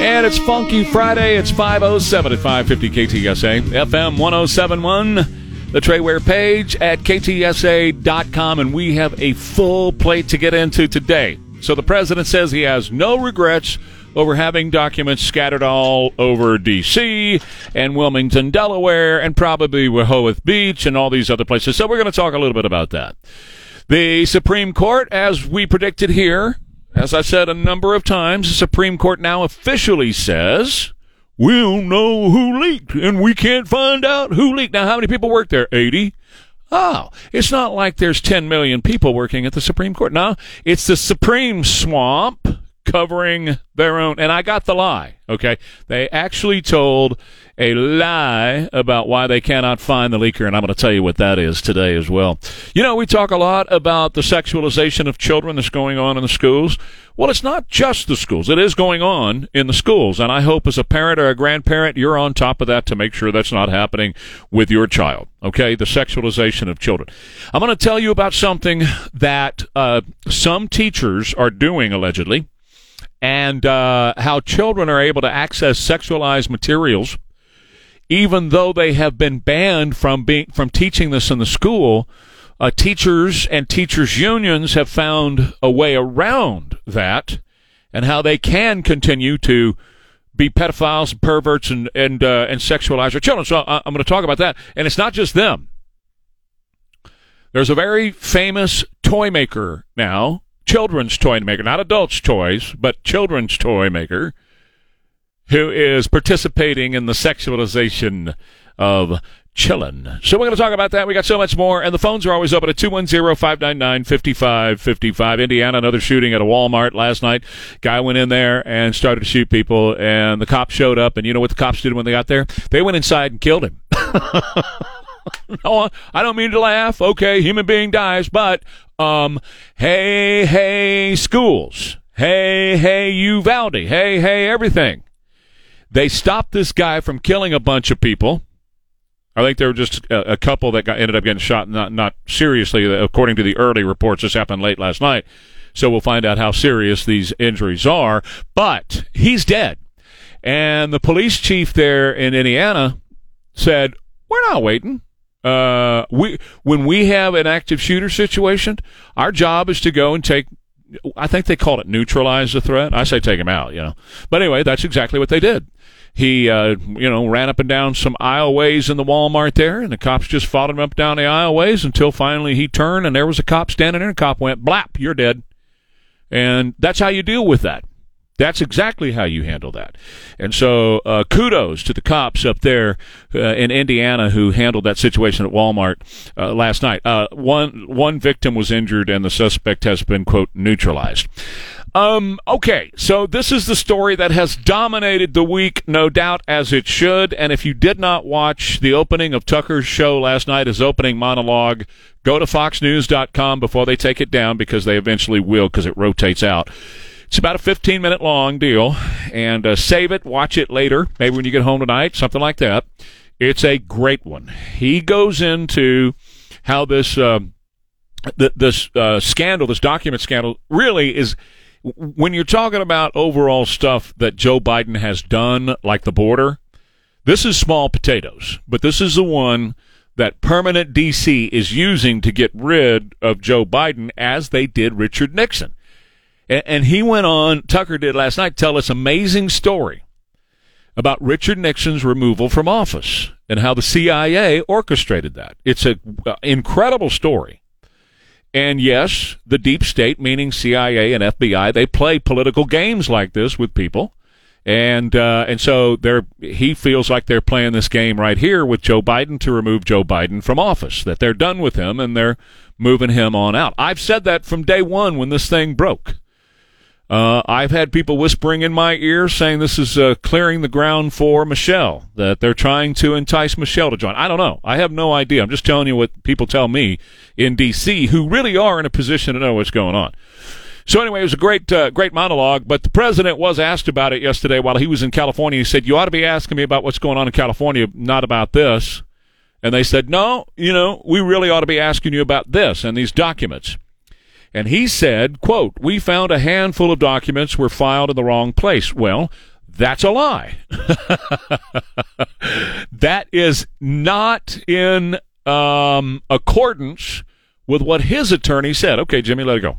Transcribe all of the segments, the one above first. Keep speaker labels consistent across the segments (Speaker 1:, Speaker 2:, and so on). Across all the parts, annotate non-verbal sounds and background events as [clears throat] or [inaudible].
Speaker 1: And it's Funky Friday. It's 507 at 550 KTSA, FM 1071, the Trey Ware page at KTSA.com. And we have a full plate to get into today. So the president says he has no regrets over having documents scattered all over D.C. and Wilmington, Delaware, and probably Rehoboth Beach and all these other places. So we're going to talk a little bit about that. The Supreme Court, as we predicted here, as I've said a number of times, the Supreme Court now officially says we don't know who leaked, and we can't find out who leaked. Now, how many people work there? 80. Oh, it's not like there's 10 million people working at the Supreme Court. No, it's the Supreme Swamp covering their own. And I got the lie, okay? They actually told a lie about why they cannot find the leaker, and I'm going to tell you what that is today as well. You know, we talk a lot about the sexualization of children that's going on in the schools. Well, it's not just the schools. It is going on in the schools, and I hope as a parent or a grandparent, you're on top of that to make sure that's not happening with your child. Okay, the sexualization of children. I'm going to tell you about something that uh, some teachers are doing allegedly, and uh, how children are able to access sexualized materials even though they have been banned from being from teaching this in the school, uh, teachers and teachers unions have found a way around that, and how they can continue to be pedophiles and perverts and and uh, and sexualize their children. So uh, I'm going to talk about that, and it's not just them. There's a very famous toy maker now, children's toy maker, not adults' toys, but children's toy maker who is participating in the sexualization of chillin'. So we're going to talk about that. We got so much more, and the phones are always open at 210-599-5555. Indiana, another shooting at a Walmart last night. Guy went in there and started to shoot people, and the cops showed up, and you know what the cops did when they got there? They went inside and killed him. [laughs] [laughs] no, I don't mean to laugh. Okay, human being dies, but um, hey, hey, schools. Hey, hey, Uvalde. Hey, hey, everything. They stopped this guy from killing a bunch of people. I think there were just a, a couple that got ended up getting shot, not not seriously, according to the early reports. This happened late last night, so we'll find out how serious these injuries are. But he's dead, and the police chief there in Indiana said, "We're not waiting. Uh, we when we have an active shooter situation, our job is to go and take I think they called it neutralize the threat. I say take him out, you know. But anyway, that's exactly what they did. He, uh, you know, ran up and down some aisleways in the Walmart there, and the cops just followed him up down the aisleways until finally he turned, and there was a cop standing there, and the cop went, blap, you're dead. And that's how you deal with that. That's exactly how you handle that. And so, uh, kudos to the cops up there uh, in Indiana who handled that situation at Walmart uh, last night. Uh, one one victim was injured, and the suspect has been quote neutralized. Um, okay, so this is the story that has dominated the week, no doubt, as it should. And if you did not watch the opening of Tucker's show last night, his opening monologue, go to foxnews.com before they take it down because they eventually will because it rotates out. It's about a 15 minute long deal, and uh, save it, watch it later, maybe when you get home tonight, something like that. It's a great one. He goes into how this uh, th- this uh, scandal, this document scandal, really is. When you're talking about overall stuff that Joe Biden has done, like the border, this is small potatoes. But this is the one that permanent DC is using to get rid of Joe Biden, as they did Richard Nixon. And, and he went on, Tucker did last night, tell this amazing story about Richard Nixon's removal from office and how the CIA orchestrated that. It's an uh, incredible story. And yes, the deep state, meaning CIA and FBI, they play political games like this with people. And uh, and so they're he feels like they're playing this game right here with Joe Biden to remove Joe Biden from office. That they're done with him and they're moving him on out. I've said that from day one when this thing broke. Uh, I've had people whispering in my ear saying this is uh, clearing the ground for Michelle, that they're trying to entice Michelle to join. I don't know. I have no idea. I'm just telling you what people tell me in D.C. who really are in a position to know what's going on. So anyway, it was a great, uh, great monologue. But the president was asked about it yesterday while he was in California. He said, "You ought to be asking me about what's going on in California, not about this." And they said, "No, you know, we really ought to be asking you about this and these documents." And he said, quote, we found a handful of documents were filed in the wrong place. Well, That's a lie. [laughs] that is not in um, accordance with what his attorney said. Okay, Jimmy, let it go.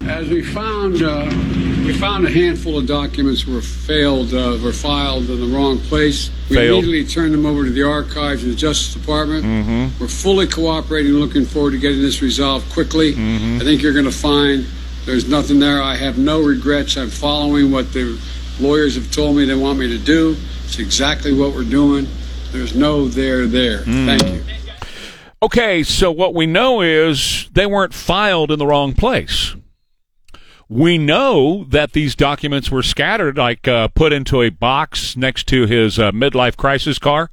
Speaker 2: As we found, uh, we found a handful of documents were failed, uh, were filed in the wrong place. We
Speaker 1: Failed.
Speaker 2: immediately turned them over to the archives and the Justice Department. Mm-hmm. We're fully cooperating, looking forward to getting this resolved quickly. Mm-hmm. I think you're going to find there's nothing there. I have no regrets. I'm following what the lawyers have told me they want me to do. It's exactly what we're doing. There's no there there. Mm. Thank you.
Speaker 1: Okay, so what we know is they weren't filed in the wrong place. We know that these documents were scattered, like uh, put into a box next to his uh, midlife crisis car,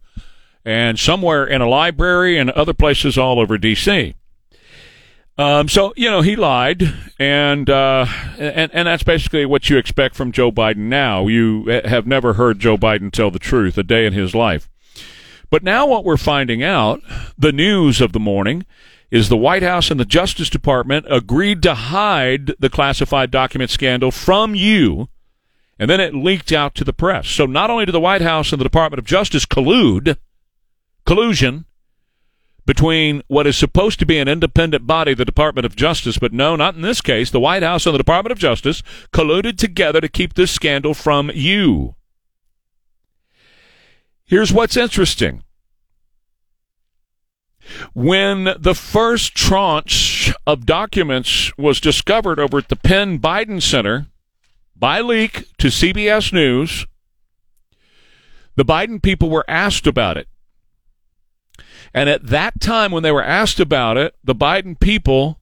Speaker 1: and somewhere in a library and other places all over D.C. Um, so you know he lied, and uh, and and that's basically what you expect from Joe Biden. Now you have never heard Joe Biden tell the truth a day in his life. But now what we're finding out, the news of the morning, is the White House and the Justice Department agreed to hide the classified document scandal from you, and then it leaked out to the press. So not only did the White House and the Department of Justice collude, collusion, between what is supposed to be an independent body, the Department of Justice, but no, not in this case. The White House and the Department of Justice colluded together to keep this scandal from you. Here's what's interesting. When the first tranche of documents was discovered over at the Penn Biden Center by leak to CBS News, the Biden people were asked about it. And at that time, when they were asked about it, the Biden people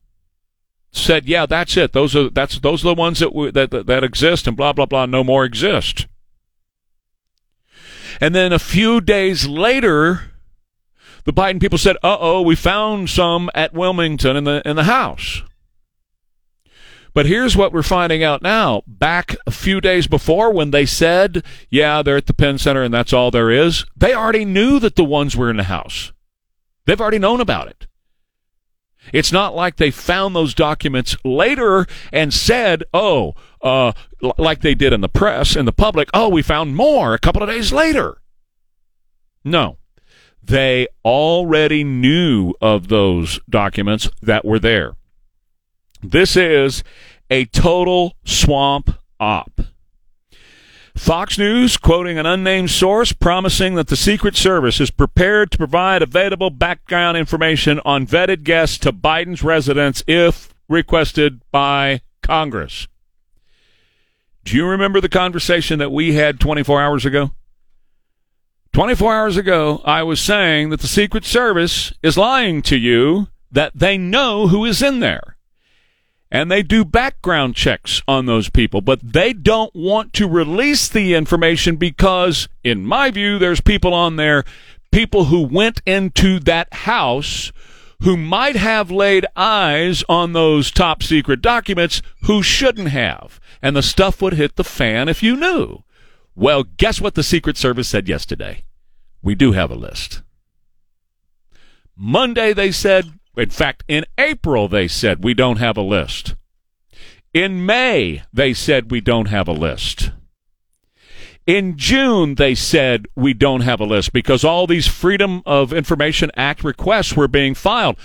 Speaker 1: said, "Yeah, that's it. Those are that's those are the ones that we, that, that that exist, and blah blah blah. No more exist." And then a few days later, the Biden people said, "Uh oh, we found some at Wilmington in the in the house." But here's what we're finding out now. Back a few days before, when they said, "Yeah, they're at the Penn Center and that's all there is," they already knew that the ones were in the house. They've already known about it. It's not like they found those documents later and said, "Oh, uh, like they did in the press and the public. Oh, we found more a couple of days later." No, they already knew of those documents that were there. This is a total swamp op. Fox News, quoting an unnamed source, promising that the Secret Service is prepared to provide available background information on vetted guests to Biden's residence if requested by Congress. Do you remember the conversation that we had 24 hours ago? 24 hours ago, I was saying that the Secret Service is lying to you that they know who is in there and they do background checks on those people, but they don't want to release the information because, in my view, there's people on there, people who went into that house who might have laid eyes on those top secret documents who shouldn't have. And the stuff would hit the fan if you knew. Well, guess what the Secret Service said yesterday? We do have a list. Monday, they said, in fact, in April, they said we don't have a list. In May, they said we don't have a list. In June, they said we don't have a list because all these Freedom of Information Act requests were being filed.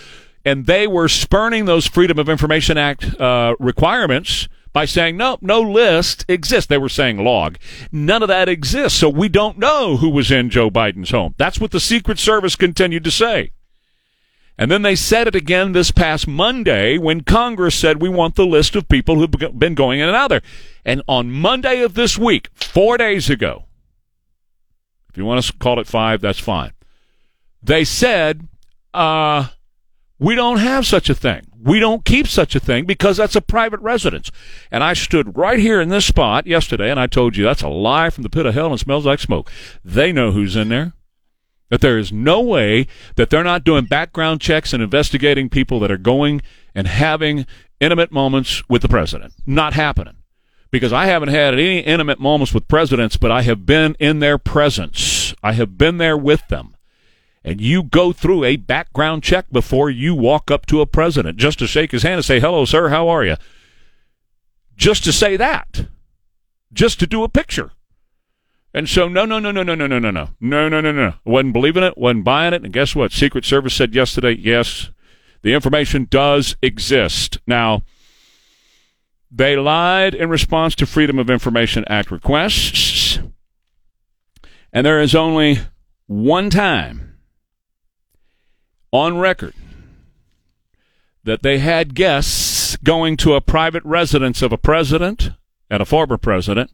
Speaker 1: And they were spurning those Freedom of Information Act uh, requirements by saying, no, no list exists. They were saying log. None of that exists. So we don't know who was in Joe Biden's home. That's what the Secret Service continued to say. And then they said it again this past Monday when Congress said we want the list of people who've been going in and out there. And on Monday of this week, four days ago, if you want to call it five, that's fine. They said, uh, we don't have such a thing. We don't keep such a thing because that's a private residence. And I stood right here in this spot yesterday and I told you that's a lie from the pit of hell and smells like smoke. They know who's in there that there is no way that they're not doing background checks and investigating people that are going and having intimate moments with the president. Not happening. Because I haven't had any intimate moments with presidents, but I have been in their presence. I have been there with them. And you go through a background check before you walk up to a president just to shake his hand and say, hello, sir, how are you? Just to say that. Just to do a picture. And so, no, no, no, no, no, no, no, no, no, no, no, no, no. Wasn't believing it, wasn't buying it. And guess what? Secret Service said yesterday, yes, the information does exist. Now, they lied in response to Freedom of Information Act requests. And there is only one time on record that they had guests going to a private residence of a president and a former president.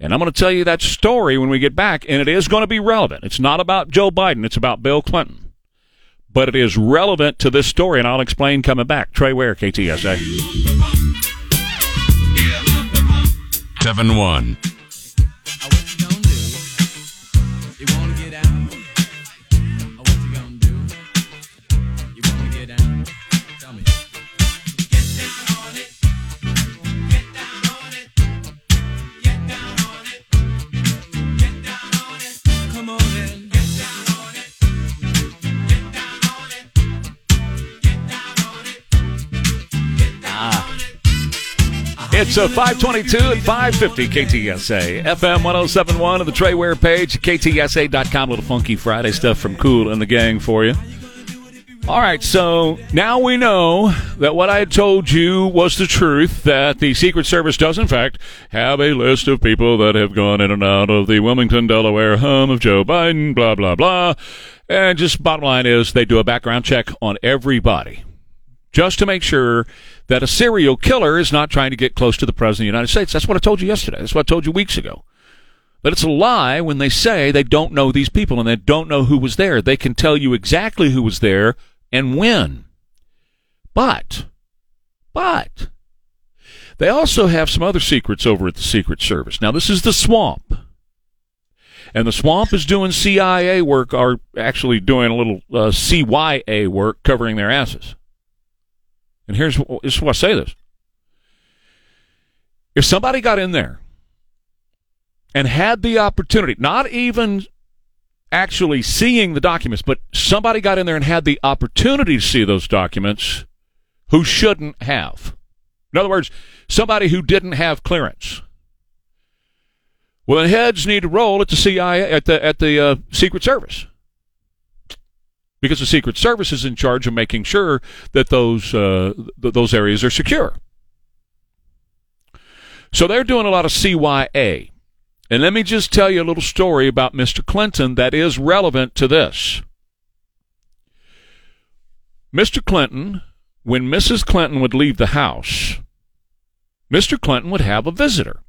Speaker 1: And I'm going to tell you that story when we get back, and it is going to be relevant. It's not about Joe Biden, it's about Bill Clinton. But it is relevant to this story, and I'll explain coming back. Trey Ware, KTSA.
Speaker 3: 7 1.
Speaker 1: It's a 522 and 550 KTSA. FM 1071 on the Trey Ware page, KTSA.com. Little funky Friday stuff from Kool and the Gang for you. All right, so now we know that what I told you was the truth that the Secret Service does, in fact, have a list of people that have gone in and out of the Wilmington, Delaware home of Joe Biden, blah, blah, blah. And just bottom line is they do a background check on everybody just to make sure that a serial killer is not trying to get close to the President of the United States. That's what I told you yesterday. That's what I told you weeks ago. But it's a lie when they say they don't know these people and they don't know who was there. They can tell you exactly who was there and when. But, but, they also have some other secrets over at the Secret Service. Now, this is the swamp. And the swamp is doing CIA work, or actually doing a little uh, CYA work covering their asses. And here's this is why I say this. If somebody got in there and had the opportunity, not even actually seeing the documents, but somebody got in there and had the opportunity to see those documents who shouldn't have. In other words, somebody who didn't have clearance. Well, then heads need to roll at the CIA at the at the uh, Secret Service because the Secret Service is in charge of making sure that those uh, th- those areas are secure. So they're doing a lot of CYA. And let me just tell you a little story about Mr. Clinton that is relevant to this. Mr. Clinton, when Mrs. Clinton would leave the house, Mr. Clinton would have a visitor.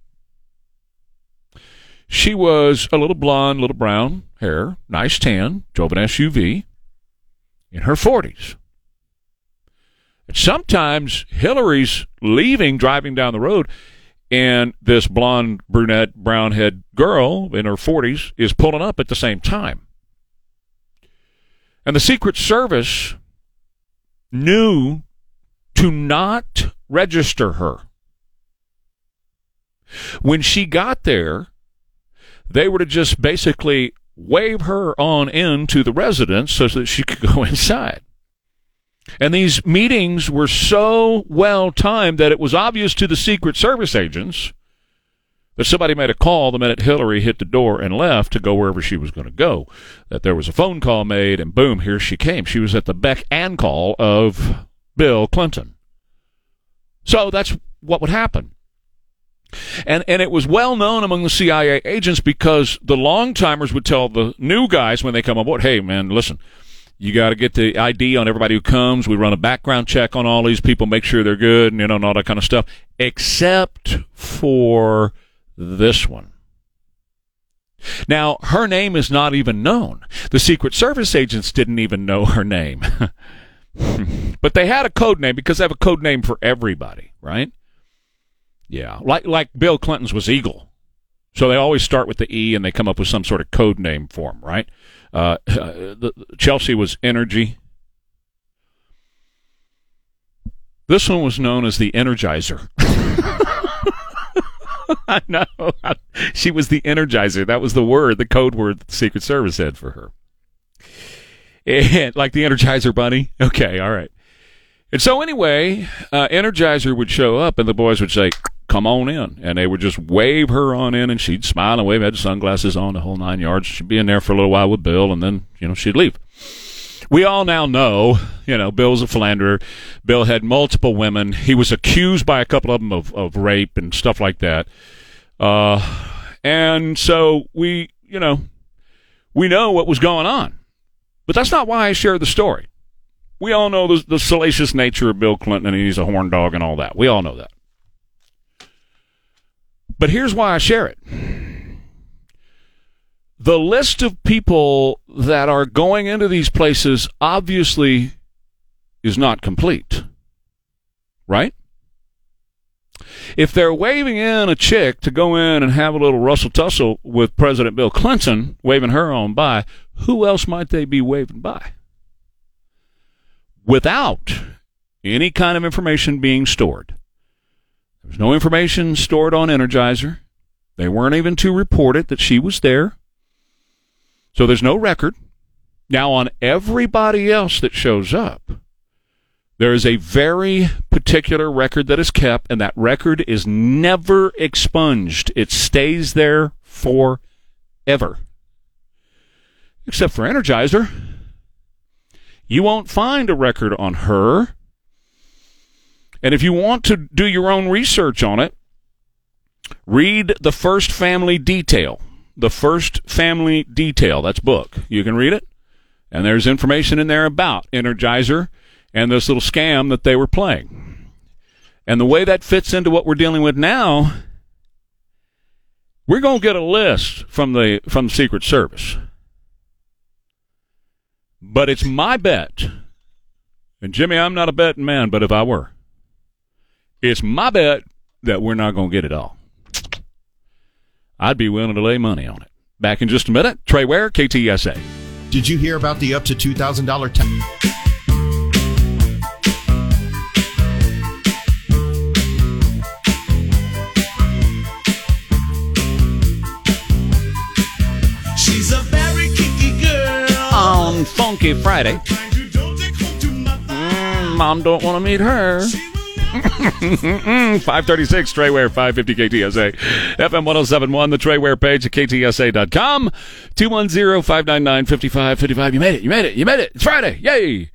Speaker 1: She was a little blonde, little brown hair, nice tan, drove an SUV in her 40s. And sometimes Hillary's leaving, driving down the road, and this blonde, brunette, brown head girl in her 40s is pulling up at the same time. And the Secret Service knew to not register her. When she got there, they were to just basically wave her on into the residence so that she could [laughs] go inside. And these meetings were so well timed that it was obvious to the Secret Service agents that somebody made a call the minute Hillary hit the door and left to go wherever she was going to go. That there was a phone call made, and boom, here she came. She was at the beck and call of Bill Clinton. So that's what would happen. And and it was well known among the CIA agents because the long timers would tell the new guys when they come aboard, "Hey, man, listen." You got to get the ID on everybody who comes. We run a background check on all these people, make sure they're good, and you know, and all that kind of stuff. Except for this one. Now, her name is not even known. The Secret Service agents didn't even know her name. [laughs] but they had a code name because they have a code name for everybody, right? Yeah, like like Bill Clinton's was Eagle. So they always start with the E and they come up with some sort of code name for him, right? Uh, [laughs] the, Chelsea was Energy. This one was known as the Energizer. [laughs] I know. [laughs] She was the Energizer. That was the word, the code word the Secret Service had for her. And like the Energizer Bunny. Okay, all right. And so anyway, uh, Energizer would show up, and the boys would say, come on in. And they would just wave her on in, and she'd smile and wave, had sunglasses on, the whole nine yards. She'd be in there for a little while with Bill, and then, you know, she'd leave. We all now know, you know, Bill's a philanderer. Bill had multiple women. He was accused by a couple of them of, of rape and stuff like that. Uh, and so we, you know, we know what was going on. But that's not why I share the story. We all know the, the salacious nature of Bill Clinton and he's a horn dog and all that. We all know that. But here's why I share it. The list of people that are going into these places obviously is not complete. Right? If they're waving in a chick to go in and have a little rustle tussle with President Bill Clinton, waving her on by, who else might they be waving by? Without any kind of information being stored. There's no information stored on Energizer. They weren't even to report it that she was there. So there's no record. Now, on everybody else that shows up, there is a very particular record that is kept, and that record is never expunged. It stays there forever. Except for Energizer. You won't find a record on her. And if you want to do your own research on it, read The First Family Detail. The First Family Detail. That's book. You can read it. And there's information in there about Energizer and this little scam that they were playing. And the way that fits into what we're dealing with now, we're going to get a list from the from Secret Service. But it's my bet. And Jimmy, I'm not a betting man, but if I were, it's my bet that we're not going to get it all. I'd be willing to lay money on it. Back in just a minute. Trey Ware, KTSA.
Speaker 4: Did you hear about the up to $2,000 tax?
Speaker 5: She's a very kinky girl.
Speaker 1: On Funky Friday. Mm, Mom don't want to meet her. [laughs] 536 Trey Ware 550 KTSA FM 1071 the Trey Ware page at KTSA.com 210-599-5555 you made it you made it you made it. It's Friday yay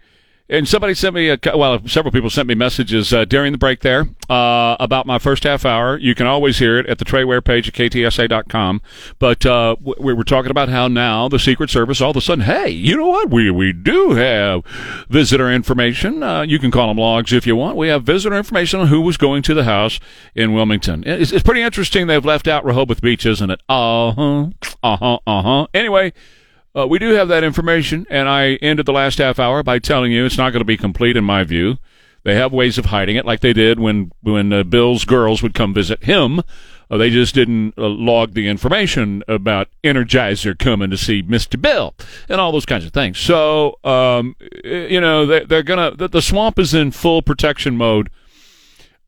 Speaker 1: and somebody sent me a well several people sent me messages uh, during the break there uh, about my first half hour. You can always hear it at the Trey Ware page at KTSA.com but uh, we were talking about how now the Secret Service all of a sudden hey you know what? We we do have visitor information. Uh, you can call them logs if you want. We have visitor information on who was going to the house in Wilmington. It's, it's pretty interesting they've left out Rehoboth Beach isn't it? Uh-huh uh-huh uh-huh. Anyway uh, we do have that information, and I ended the last half hour by telling you it's not going to be complete in my view. They have ways of hiding it, like they did when when uh, Bill's girls would come visit him. Uh, they just didn't uh, log the information about Energizer coming to see Mr. Bill and all those kinds of things. So, um, you know, they, they're gonna the, the swamp is in full protection mode.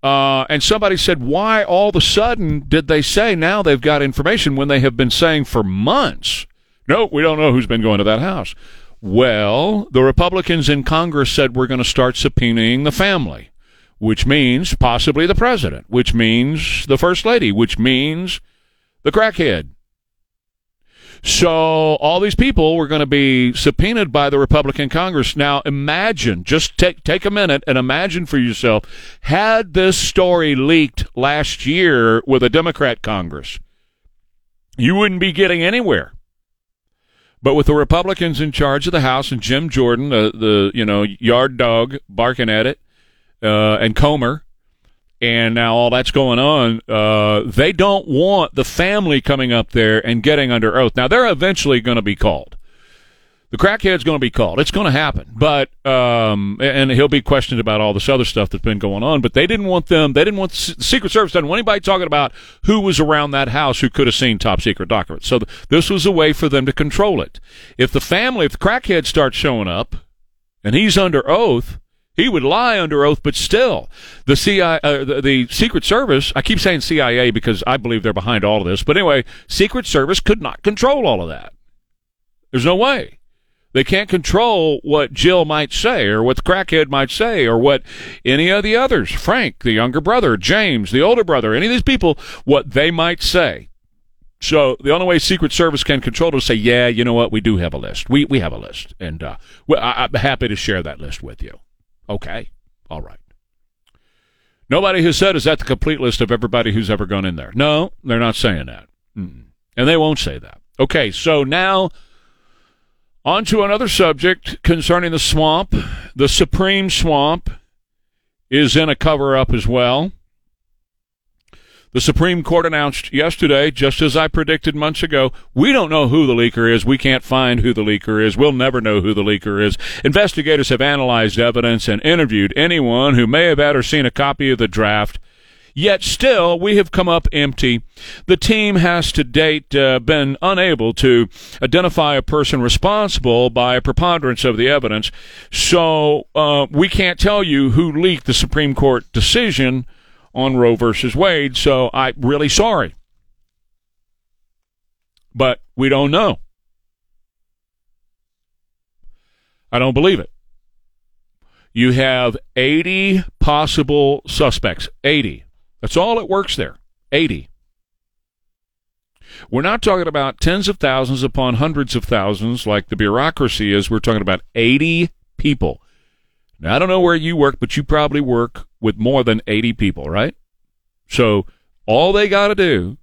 Speaker 1: Uh, and somebody said, why all of a sudden did they say now they've got information when they have been saying for months? No, we don't know who's been going to that house. Well, the Republicans in Congress said we're going to start subpoenaing the family, which means possibly the president, which means the first lady, which means the crackhead. So all these people were going to be subpoenaed by the Republican Congress. Now imagine, just take take a minute and imagine for yourself, had this story leaked last year with a Democrat Congress, you wouldn't be getting anywhere. But with the Republicans in charge of the House and Jim Jordan, the you know yard dog barking at it, uh, and Comer, and now all that's going on, uh, they don't want the family coming up there and getting under oath. Now they're eventually going to be called. The crackhead's going to be called. It's going to happen, but um, and he'll be questioned about all this other stuff that's been going on. But they didn't want them. They didn't want the Secret Service. Didn't want anybody talking about who was around that house who could have seen top secret documents. So th- this was a way for them to control it. If the family, if the crackhead starts showing up, and he's under oath, he would lie under oath, but still, the CIA, uh, the, the, Secret Service. I keep saying CIA because I believe they're behind all of this. But anyway, Secret Service could not control all of that. There's no way. They can't control what Jill might say or what the crackhead might say or what any of the others, Frank, the younger brother, James, the older brother, any of these people, what they might say. So the only way Secret Service can control it is say, yeah, you know what, we do have a list. We we have a list, and uh, I, I'm happy to share that list with you. Okay, all right. Nobody has said is that the complete list of everybody who's ever gone in there. No, they're not saying that, Mm-mm. and they won't say that. Okay, so now on to another subject concerning the swamp. The Supreme Swamp is in a cover up as well. The Supreme Court announced yesterday, just as I predicted months ago, we don't know who the leaker is. We can't find who the leaker is. We'll never know who the leaker is. Investigators have analyzed evidence and interviewed anyone who may have had or seen a copy of the draft. Yet still, we have come up empty. The team has to date uh, been unable to identify a person responsible by a preponderance of the evidence. So uh, we can't tell you who leaked the Supreme Court decision on Roe versus Wade. So I'm really sorry. But we don't know. I don't believe it. You have 80 possible suspects. 80. That's all it works there. 80. We're not talking about tens of thousands upon hundreds of thousands like the bureaucracy is. We're talking about 80 people. Now, I don't know where you work, but you probably work with more than 80 people, right? So all they got to do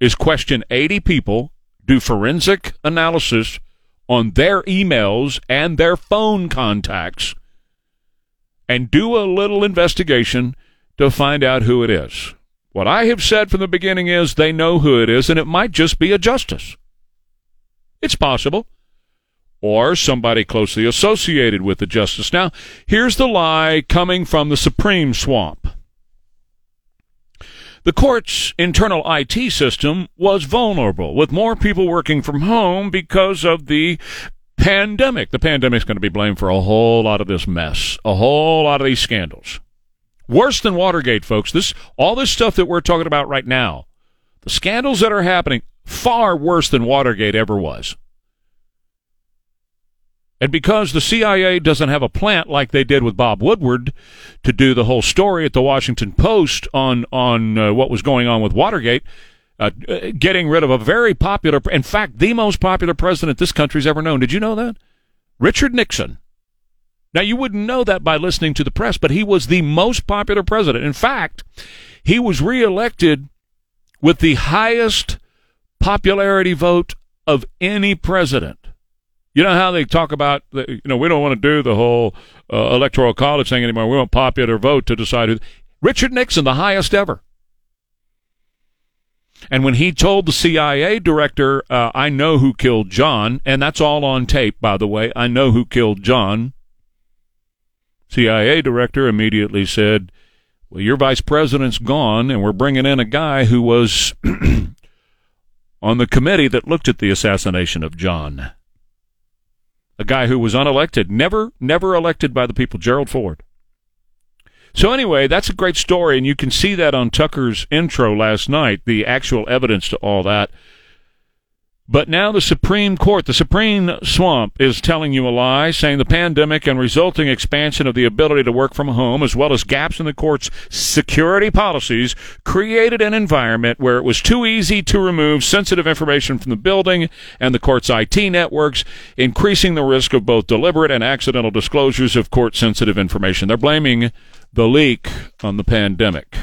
Speaker 1: is question 80 people, do forensic analysis on their emails and their phone contacts, and do a little investigation to find out who it is. What I have said from the beginning is they know who it is, and it might just be a justice. It's possible. Or somebody closely associated with the justice. Now, here's the lie coming from the Supreme swamp. The court's internal IT system was vulnerable, with more people working from home because of the pandemic. The pandemic's going to be blamed for a whole lot of this mess, a whole lot of these scandals. Worse than Watergate, folks. This all this stuff that we're talking about right now, the scandals that are happening, far worse than Watergate ever was. And because the CIA doesn't have a plant like they did with Bob Woodward to do the whole story at the Washington Post on on uh, what was going on with Watergate, uh, getting rid of a very popular, in fact, the most popular president this country's ever known. Did you know that? Richard Nixon. Now, you wouldn't know that by listening to the press, but he was the most popular president. In fact, he was reelected with the highest popularity vote of any president. You know how they talk about, the, you know, we don't want to do the whole uh, electoral college thing anymore. We want popular vote to decide who. Richard Nixon, the highest ever. And when he told the CIA director, uh, I know who killed John, and that's all on tape, by the way, I know who killed John, CIA director immediately said, Well, your vice president's gone, and we're bringing in a guy who was [clears throat] on the committee that looked at the assassination of John. A guy who was unelected, never, never elected by the people, Gerald Ford. So anyway, that's a great story, and you can see that on Tucker's intro last night, the actual evidence to all that. But now the Supreme Court, the Supreme Swamp, is telling you a lie, saying the pandemic and resulting expansion of the ability to work from home, as well as gaps in the court's security policies, created an environment where it was too easy to remove sensitive information from the building and the court's IT networks, increasing the risk of both deliberate and accidental disclosures of court sensitive information. They're blaming the leak on the pandemic.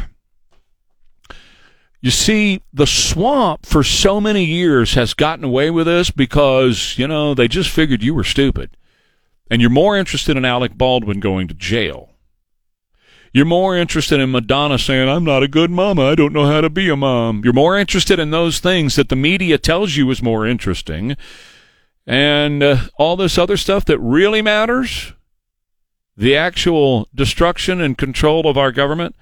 Speaker 1: You see, the swamp for so many years has gotten away with this because, you know, they just figured you were stupid. And you're more interested in Alec Baldwin going to jail. You're more interested in Madonna saying, I'm not a good mama. I don't know how to be a mom. You're more interested in those things that the media tells you is more interesting. And uh, all this other stuff that really matters, the actual destruction and control of our government,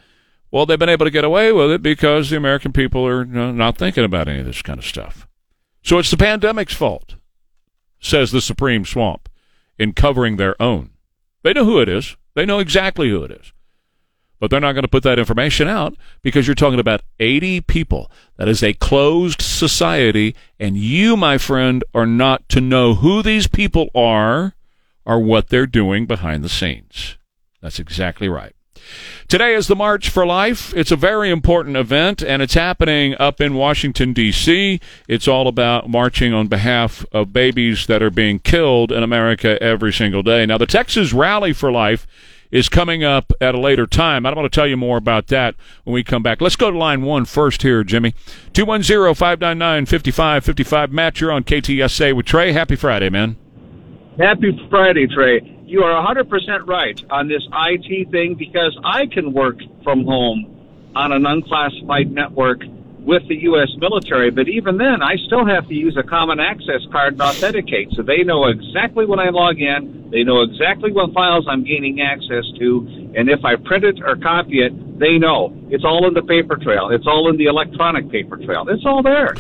Speaker 1: well, they've been able to get away with it because the American people are not thinking about any of this kind of stuff. So it's the pandemic's fault, says the Supreme Swamp, in covering their own. They know who it is. They know exactly who it is. but they're not going to put that information out because you're talking about 80 people. That is a closed society, and you, my friend, are not to know who these people are or what they're doing behind the scenes. That's exactly right. Today is the March for Life. It's a very important event, and it's happening up in Washington, D.C. It's all about marching on behalf of babies that are being killed in America every single day. Now, the Texas Rally for Life is coming up at a later time. I don't want to tell you more about that when we come back. Let's go to line one first here, Jimmy. 210 599 5555. Matt, you're on KTSA with Trey. Happy Friday, man.
Speaker 6: Happy Friday, Trey. You are 100% right on this IT thing because I can work from home on an unclassified network with the U.S. military, but even then, I still have to use a common access card to authenticate. So they know exactly when I log in, they know exactly what files I'm gaining access to, and if I print it or copy it, they know. It's all in the paper trail. It's all in the electronic paper trail. It's all there.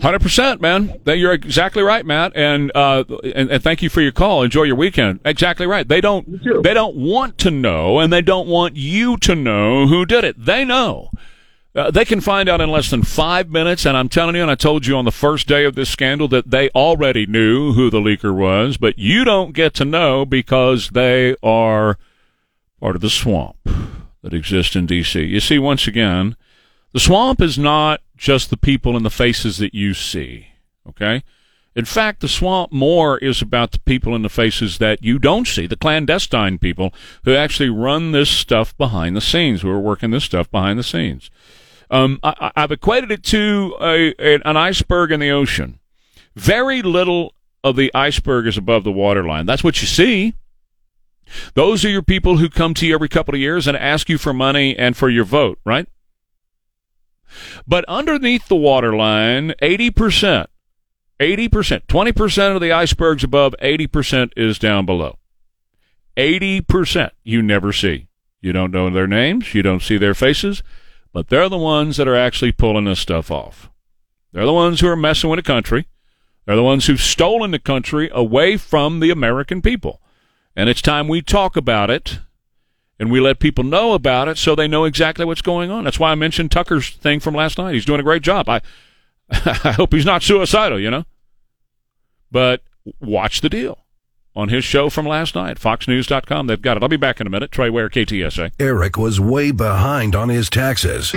Speaker 1: Hundred percent, man. That you're exactly right, Matt. And, uh, and and thank you for your call. Enjoy your weekend. Exactly right. They don't they don't want to know, and they don't want you to know who did it. They know. Uh, they can find out in less than five minutes, and I'm telling you, and I told you on the first day of this scandal that they already knew who the leaker was, but you don't get to know because they are part of the swamp that exists in D.C. You see, once again, the swamp is not just the people and the faces that you see, okay? In fact, the swamp more is about the people and the faces that you don't see, the clandestine people who actually run this stuff behind the scenes, who are working this stuff behind the scenes. Um, I, I've equated it to a, an iceberg in the ocean. Very little of the iceberg is above the waterline. That's what you see. Those are your people who come to you every couple of years and ask you for money and for your vote, right? But underneath the waterline, 80%, 80%, 20% of the iceberg's above, 80% is down below. 80% you never see. You don't know their names, you don't see their faces, but they're the ones that are actually pulling this stuff off. They're the ones who are messing with the country. They're the ones who've stolen the country away from the American people. And it's time we talk about it and we let people know about it so they know exactly what's going on. That's why I mentioned Tucker's thing from last night. He's doing a great job. I [laughs] I hope he's not suicidal, you know. But watch the deal on his show from last night, foxnews.com. They've got it. I'll be back in a minute. Trey Ware, KTSA.
Speaker 7: Eric was way behind on his taxes.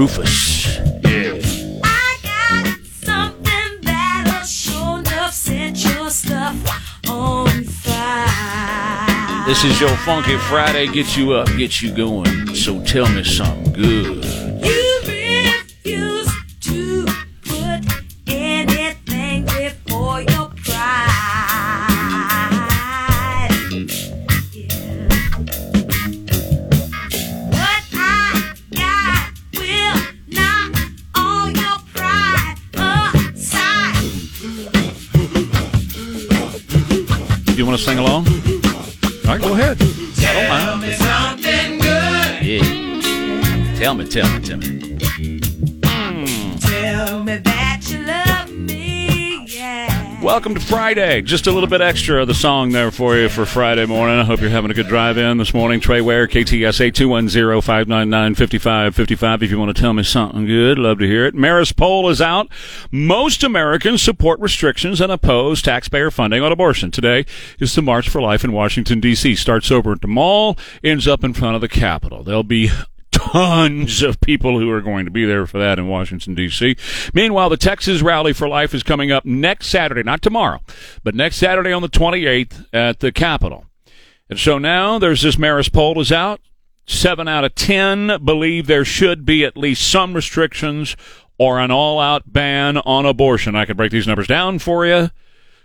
Speaker 1: Rufus.
Speaker 5: I got something that'll sure enough set your stuff on fire.
Speaker 1: This is your Funky Friday. Get you up, get you going. So tell me something good.
Speaker 5: You
Speaker 1: want to sing along? All right, go ahead. Tell me something good. Yeah. Tell me, tell me, tell me. Welcome to Friday. Just a little bit extra of the song there for you for Friday morning. I hope you're having a good drive in this morning. Trey Ware, KTSA 210 599 5555. If you want to tell me something good, love to hear it. Marist poll is out. Most Americans support restrictions and oppose taxpayer funding on abortion. Today is the March for Life in Washington, D.C. Starts over at the mall, ends up in front of the Capitol. There'll be tons of people who are going to be there for that in Washington, D.C. Meanwhile, the Texas Rally for Life is coming up next Saturday, not tomorrow, but next Saturday on the 28th at the Capitol. And so now there's this Marist poll is out. Seven out of ten believe there should be at least some restrictions or an all out ban on abortion. I could break these numbers down for you.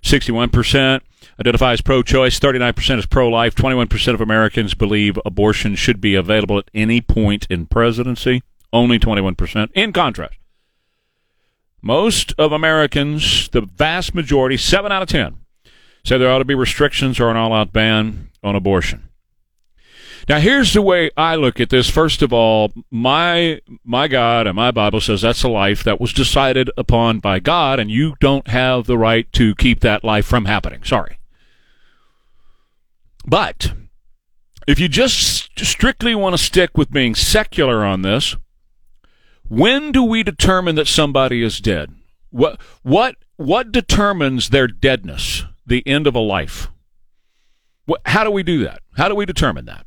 Speaker 1: 61% identifies pro choice, 39% is pro life, 21% of Americans believe abortion should be available at any point in presidency, only 21%. In contrast, most of Americans, the vast majority, 7 out of 10, say there ought to be restrictions or an all out ban on abortion. Now, here's the way I look at this. First of all, my my God and my Bible says that's a life that was decided upon by God, and you don't have the right to keep that life from happening. Sorry. But if you just strictly want to stick with being secular on this, when do we determine that somebody is dead? What what what determines their deadness? The end of a life. What, how do we do that? How do we determine that?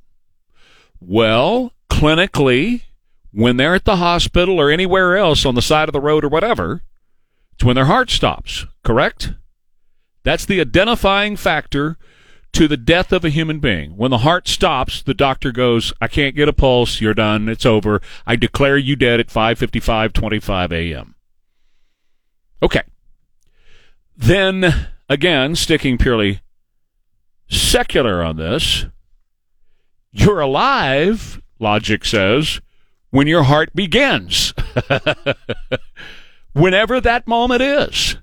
Speaker 1: Well, clinically, when they're at the hospital or anywhere else on the side of the road or whatever, it's when their heart stops, correct? That's the identifying factor to the death of a human being. When the heart stops, the doctor goes, I can't get a pulse, you're done, it's over. I declare you dead at 5:55:25 a.m. Okay. Then again, sticking purely secular on this, you're alive, logic says, when your heart begins. [laughs] Whenever that moment is.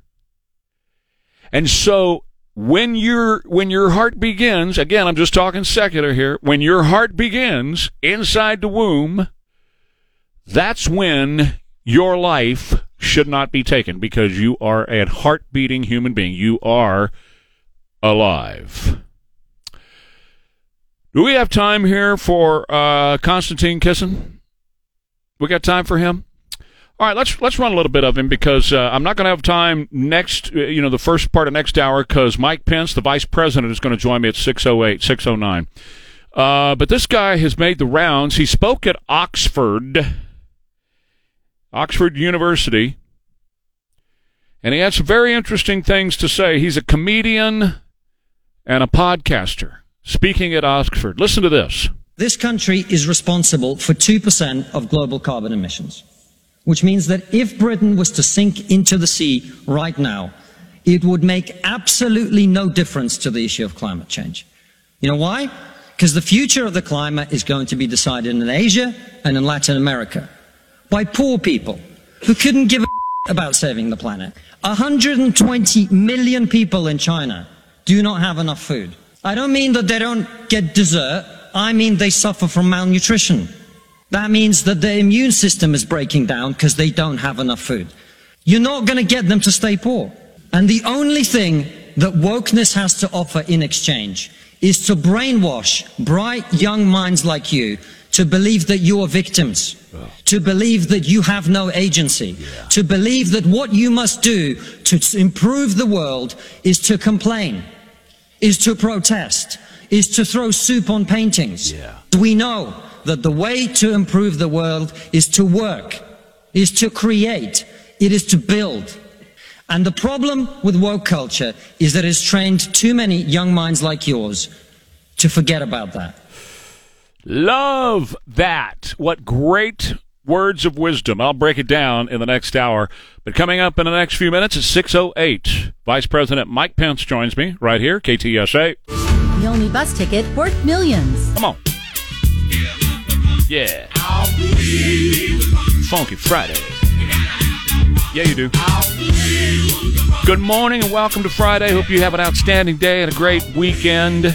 Speaker 1: And so when your when your heart begins, again I'm just talking secular here, when your heart begins inside the womb, that's when your life should not be taken because you are a heart beating human being. You are alive. Do we have time here for uh, Konstantin Kisin? We got time for him? All right, let's let's run a little bit of him because uh, I'm not going to have time next, uh, you know, the first part of next hour because Mike Pence, the vice president, is going to join me at 608, 609. Uh, but this guy has made the rounds. He spoke at Oxford, Oxford University, and he had some very interesting things to say. He's a comedian and a podcaster speaking at Oxford. Listen to this.
Speaker 8: This country is responsible for 2% of global carbon emissions, which means that if Britain was to sink into the sea right now, it would make absolutely no difference to the issue of climate change. You know why? Because the future of the climate is going to be decided in Asia and in Latin America by poor people who couldn't give a about saving the planet. 120 million people in China do not have enough food. I don't mean that they don't get dessert. I mean they suffer from malnutrition. That means that their immune system is breaking down because they don't have enough food. You're not going to get them to stay poor. And the only thing that wokeness has to offer in exchange is to brainwash bright young minds like you to believe that you are victims, to believe that you have no agency, to believe that what you must do to improve the world is to complain is to protest, is to throw soup on paintings.
Speaker 7: Yeah.
Speaker 8: We know that the way to improve the world is to work, is to create, it is to build. And the problem with woke culture is that it's trained too many young minds like yours to forget about that.
Speaker 1: Love that. What great words of wisdom. I'll break it down in the next hour. But coming up in the next few minutes is 608. Vice President Mike Pence joins me right here, KTSA.
Speaker 9: The only bus ticket worth millions.
Speaker 1: Come on. Yeah. Funky Friday. Yeah, you do. Good morning and welcome to Friday. Hope you have an outstanding day and a great weekend.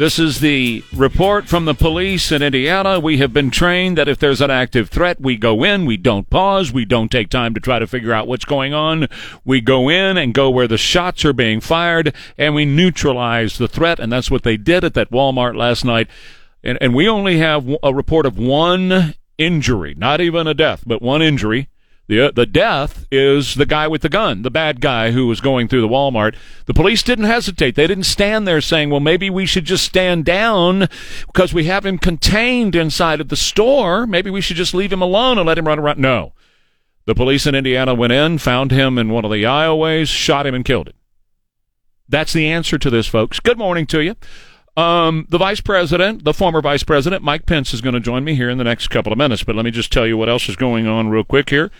Speaker 1: This is the report from the police in Indiana. We have been trained that if there's an active threat, we go in, we don't pause, we don't take time to try to figure out what's going on. We go in and go where the shots are being fired, and we neutralize the threat, and that's what they did at that Walmart last night. And, and we only have a report of one injury, not even a death, but one injury. The, the death is the guy with the gun, the bad guy who was going through the Walmart. The police didn't hesitate. They didn't stand there saying, well, maybe we should just stand down because we have him contained inside of the store. Maybe we should just leave him alone and let him run around. No. The police in Indiana went in, found him in one of the aisleways, shot him, and killed him. That's the answer to this, folks. Good morning to you. Um, the vice president, the former vice president, Mike Pence, is going to join me here in the next couple of minutes. But let me just tell you what else is going on real quick here.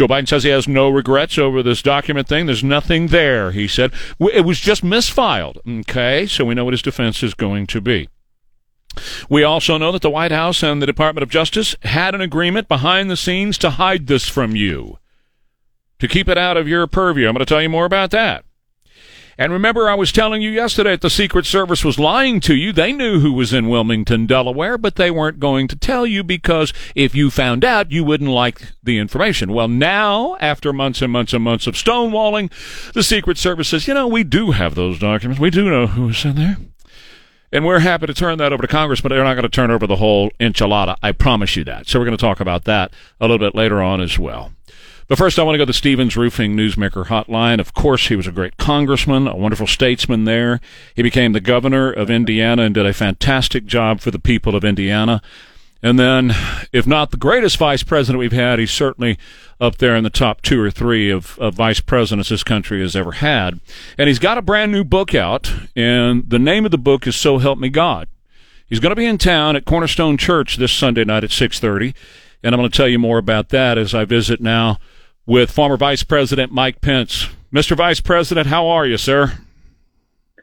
Speaker 1: Joe Biden says he has no regrets over this document thing. There's nothing there, he said. It was just misfiled. Okay, so we know what his defense is going to be. We also know that the White House and the Department of Justice had an agreement behind the scenes to hide this from you, to keep it out of your purview. I'm going to tell you more about that. And remember, I was telling you yesterday that the Secret Service was lying to you. They knew who was in Wilmington, Delaware, but they weren't going to tell you because if you found out, you wouldn't like the information. Well, now, after months and months and months of stonewalling, the Secret Service says, you know, we do have those documents. We do know who was in there. And we're happy to turn that over to Congress, but they're not going to turn over the whole enchilada. I promise you that. So we're going to talk about that a little bit later on as well. But first, I want to go to the Stevens Roofing Newsmaker Hotline. Of course, he was a great congressman, a wonderful statesman there. He became the governor of Indiana and did a fantastic job for the people of Indiana. And then, if not the greatest vice president we've had, he's certainly up there in the top two or three of, of vice presidents this country has ever had. And he's got a brand new book out, and the name of the book is So Help Me God. He's going to be in town at Cornerstone Church this Sunday night at 6:30, and I'm going to tell you more about that as I visit now with former Vice President Mike Pence. Mr. Vice President, how are you, sir?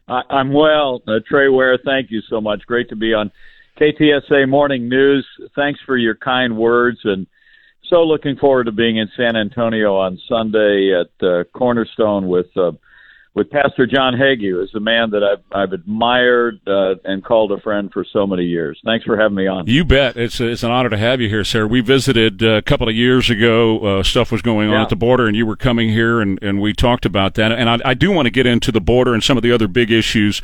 Speaker 10: I, I'm well. Uh, Trey Ware, thank you so much. Great to be on KTSA Morning News. Thanks for your kind words, and so looking forward to being in San Antonio on Sunday at uh, Cornerstone with uh, with Pastor John Hagee, who is a man that I've, I've admired uh, and called a friend for so many years. Thanks for having me on.
Speaker 1: You bet. It's it's an honor to have you here, sir. We visited uh, a couple of years ago. Uh, stuff was going on
Speaker 10: Yeah.
Speaker 1: at the border, and you were coming here, and, and we talked about that. And I, I do want to get into the border and some of the other big issues.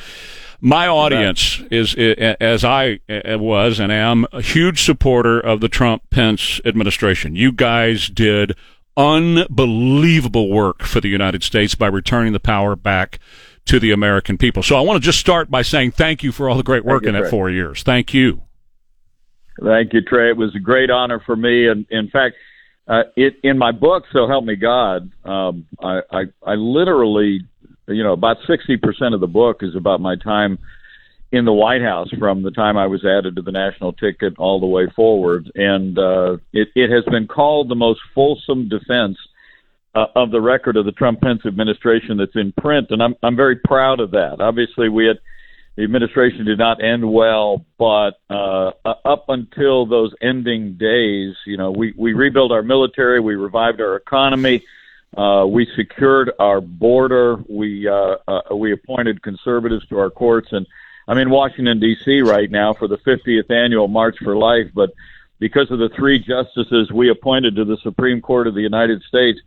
Speaker 1: My audience is, as I was and am, a huge supporter of the Trump Pence administration. You guys did unbelievable work for the United States by returning the power back to the American people. So I want to just start by saying thank you for all the great work
Speaker 10: you,
Speaker 1: in that four years. Thank you.
Speaker 10: Thank you, Trey. It was a great honor for me, and in fact, uh, it in my book, "So Help Me God," um, I, I, I literally, you know, about sixty percent of the book is about my time in the White House from the time I was added to the national ticket all the way forward, and uh, it, it has been called the most fulsome defense uh, of the record of the Trump Pence administration that's in print, and I'm I'm very proud of that. Obviously, we had the administration did not end well, but uh, up until those ending days, you know, we we rebuilt our military, we revived our economy. Uh, we secured our border. We uh, uh, we appointed conservatives to our courts, and I'm in Washington D.C. right now for the 50th annual March for Life. But because of the three justices we appointed to the Supreme Court of the United States,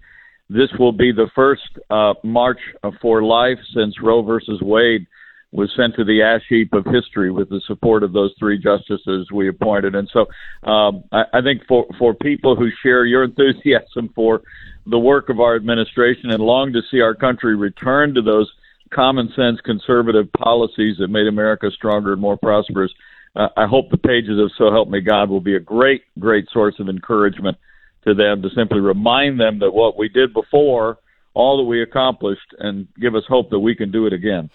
Speaker 10: this will be the first uh, March for Life since Roe versus Wade was sent to the ash heap of history with the support of those three justices we appointed. And so um, I, I think for, for people who share your enthusiasm for the work of our administration and long to see our country return to those common sense conservative policies that made America stronger and more prosperous, uh, I hope the pages of So Help Me God will be a great, great source of encouragement to them to simply remind them that what we did before all that we accomplished and give us hope that we can do it again.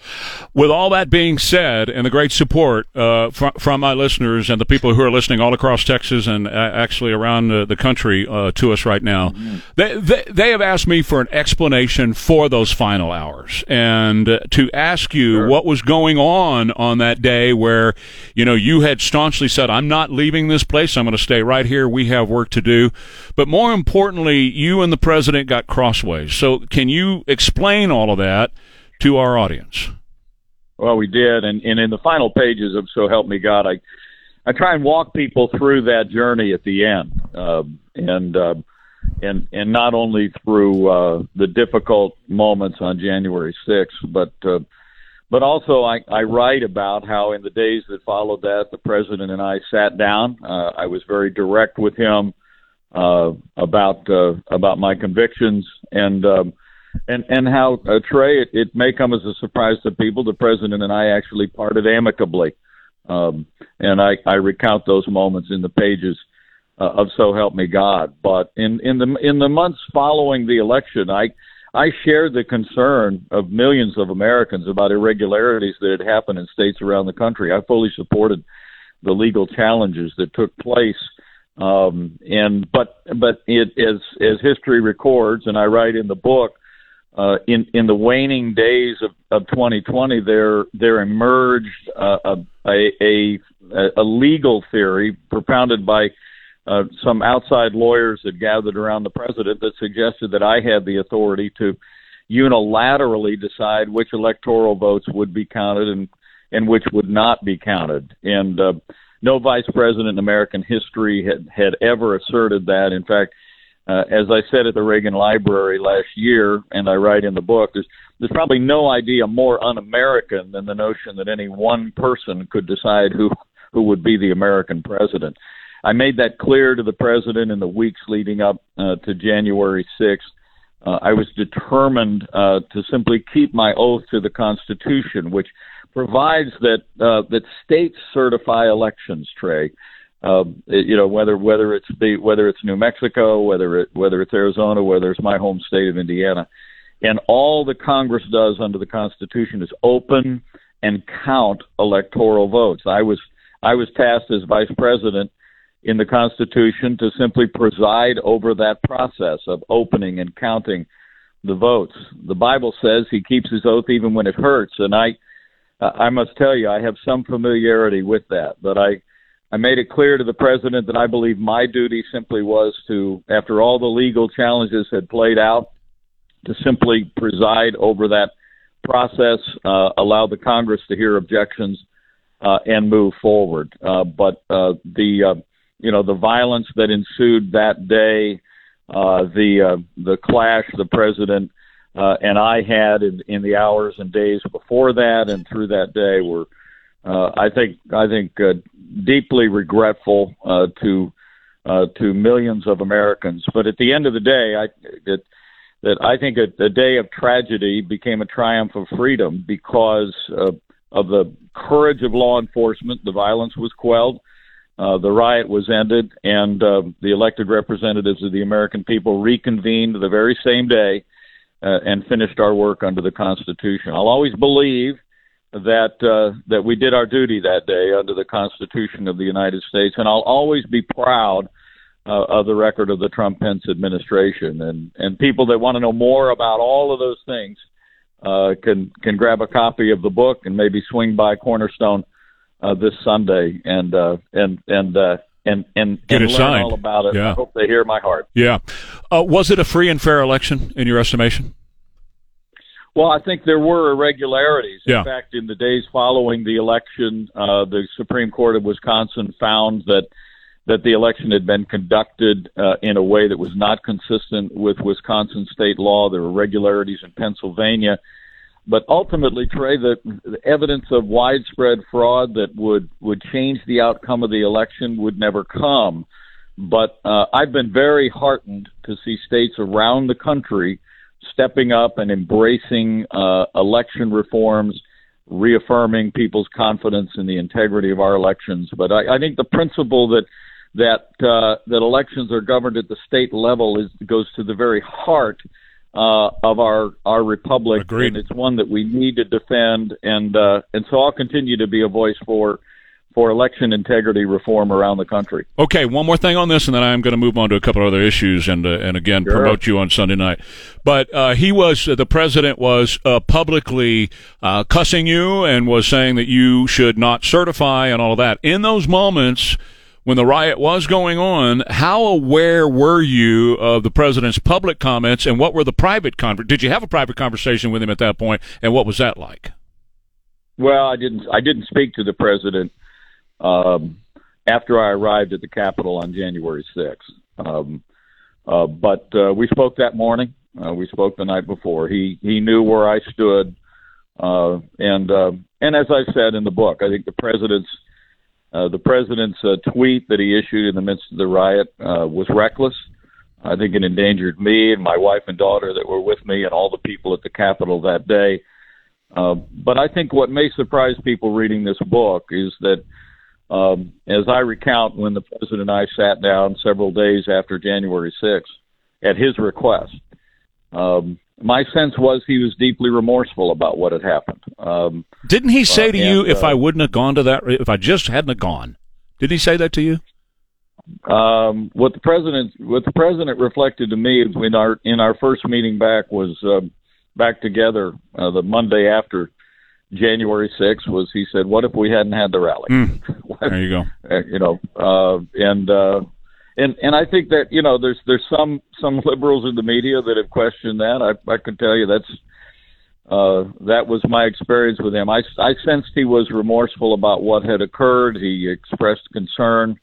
Speaker 1: With all that being said, and the great support uh, from, from my listeners and the people who are listening all across Texas and uh, actually around uh, the country uh, to us right now, they, they they have asked me for an explanation for those final hours and uh, to ask you what was going on on that day where you know you had staunchly said, "I'm not leaving this place. I'm going to stay right here. We have work to do." But more importantly, you and the president got crossways. So can you explain all of that to our audience?
Speaker 10: Well, we did, and, and in the final pages of "So Help Me God," I I try and walk people through that journey at the end, um, and uh, and and not only through uh, the difficult moments on January sixth, but uh, but also I, I write about how in the days that followed that, the president and I sat down. Uh, I was very direct with him uh, about uh, about my convictions and. Um, and and how uh, Trey, it, it may come as a surprise to people. The president and I actually parted amicably, um, and I, I recount those moments in the pages uh, of "So Help Me God." But in in the in the months following the election, I I shared the concern of millions of Americans about irregularities that had happened in states around the country. I fully supported the legal challenges that took place. Um, and but but it as as history records, and I write in the book, uh, in in the waning days of, of 2020, there there emerged uh, a, a a legal theory propounded by uh, some outside lawyers that gathered around the president that suggested that I had the authority to unilaterally decide which electoral votes would be counted and and which would not be counted. And uh, no vice president in American history had had ever asserted that. In fact, uh, as I said at the Reagan Library last year, and I write in the book, there's there's probably no idea more un-American than the notion that any one person could decide who who would be the American president. I made that clear to the president in the weeks leading up uh, to January 6th. Uh, I was determined uh, to simply keep my oath to the Constitution, which provides that uh, that states certify elections. Trey, uh, you know whether whether it's the whether it's New Mexico, whether it whether it's Arizona, whether it's my home state of Indiana, and all the Congress does under the Constitution is open and count electoral votes. I was I was tasked as vice president in the Constitution to simply preside over that process of opening and counting the votes. The Bible says he keeps his oath even when it hurts, and I I must tell you I have some familiarity with that, but I I made it clear to the president that I believe my duty simply was to after all the legal challenges had played out to simply preside over that process, uh, allow the Congress to hear objections uh, and move forward. Uh, but uh, the uh, you know the violence that ensued that day, uh, the the clash the president and I had in, in the hours and days before that and through that day were, uh, I think I think uh, deeply regretful uh, to uh, to millions of Americans. But at the end of the day, I that that I think a, a day of tragedy became a triumph of freedom because uh, of the courage of law enforcement. The violence was quelled. Uh, the riot was ended, and uh, the elected representatives of the American people reconvened the very same day uh, and finished our work under the Constitution. I'll always believe that uh, that we did our duty that day under the Constitution of the United States, and I'll always be proud uh, of the record of the Trump Pence administration. And and people that want to know more about all of those things uh, can can grab a copy of the book and maybe swing by Cornerstone uh, this Sunday and uh, and and. Uh, and and,
Speaker 1: Get
Speaker 10: and
Speaker 1: it
Speaker 10: learn
Speaker 1: signed.
Speaker 10: all about it.
Speaker 1: Yeah.
Speaker 10: I hope they hear my heart.
Speaker 1: Yeah. Uh, was it a free and fair election in your estimation?
Speaker 10: Well, I think there were irregularities.
Speaker 1: Yeah.
Speaker 10: In fact, in the days following the election, uh, the Supreme Court of Wisconsin found that that the election had been conducted uh, in a way that was not consistent with Wisconsin state law. There were irregularities in Pennsylvania, but ultimately, Trey, the, the evidence of widespread fraud that would would change the outcome of the election would never come. But uh, I've been very heartened to see states around the country stepping up and embracing uh, election reforms, reaffirming people's confidence in the integrity of our elections. But I, I think the principle that that uh, that elections are governed at the state level is goes to the very heart uh, of our our republic,
Speaker 1: Agreed.
Speaker 10: and it's one that we need to defend. And uh, and so I'll continue to be a voice for for election integrity reform around the country.
Speaker 1: Okay, one more thing on this, and then I'm going to move on to a couple of other issues, and uh, and again
Speaker 10: Sure.
Speaker 1: promote you on Sunday night. But uh, he was uh, the president was uh, publicly uh, cussing you and was saying that you should not certify and all of that. In those moments when the riot was going on, how aware were you of the president's public comments, and what were the private conver- Did you have a private conversation with him at that point, and what was that like?
Speaker 10: Well, I didn't. I didn't speak to the president um, after I arrived at the Capitol on January sixth. Um, uh, but uh, we spoke that morning. Uh, we spoke the night before. He he knew where I stood, uh, and uh, and as I said in the book, I think the president's uh, the president's uh, tweet that he issued in the midst of the riot uh, was reckless. I think it endangered me and my wife and daughter that were with me and all the people at the Capitol that day. Uh, but I think what may surprise people reading this book is that, um, as I recount, when the president and I sat down several days after January 6th at his request, um, my sense was he was deeply remorseful about what had happened. Um,
Speaker 1: Didn't he say
Speaker 10: Uh,
Speaker 1: to you, "If
Speaker 10: uh,
Speaker 1: I wouldn't have gone to that, if I just hadn't have gone"? Did he say that to you?
Speaker 10: um, what the president what the president reflected to me in our in our first meeting back was uh, back together uh, the Monday after January 6th was he said, "What if we hadn't had the rally?"
Speaker 1: Mm. [laughs] There you go.
Speaker 10: Uh, you know, uh, and uh, and and I think that you know there's there's some some liberals in the media that have questioned that. I I can tell you that's uh, that was my experience with him. I I sensed he was remorseful about what had occurred. He expressed concern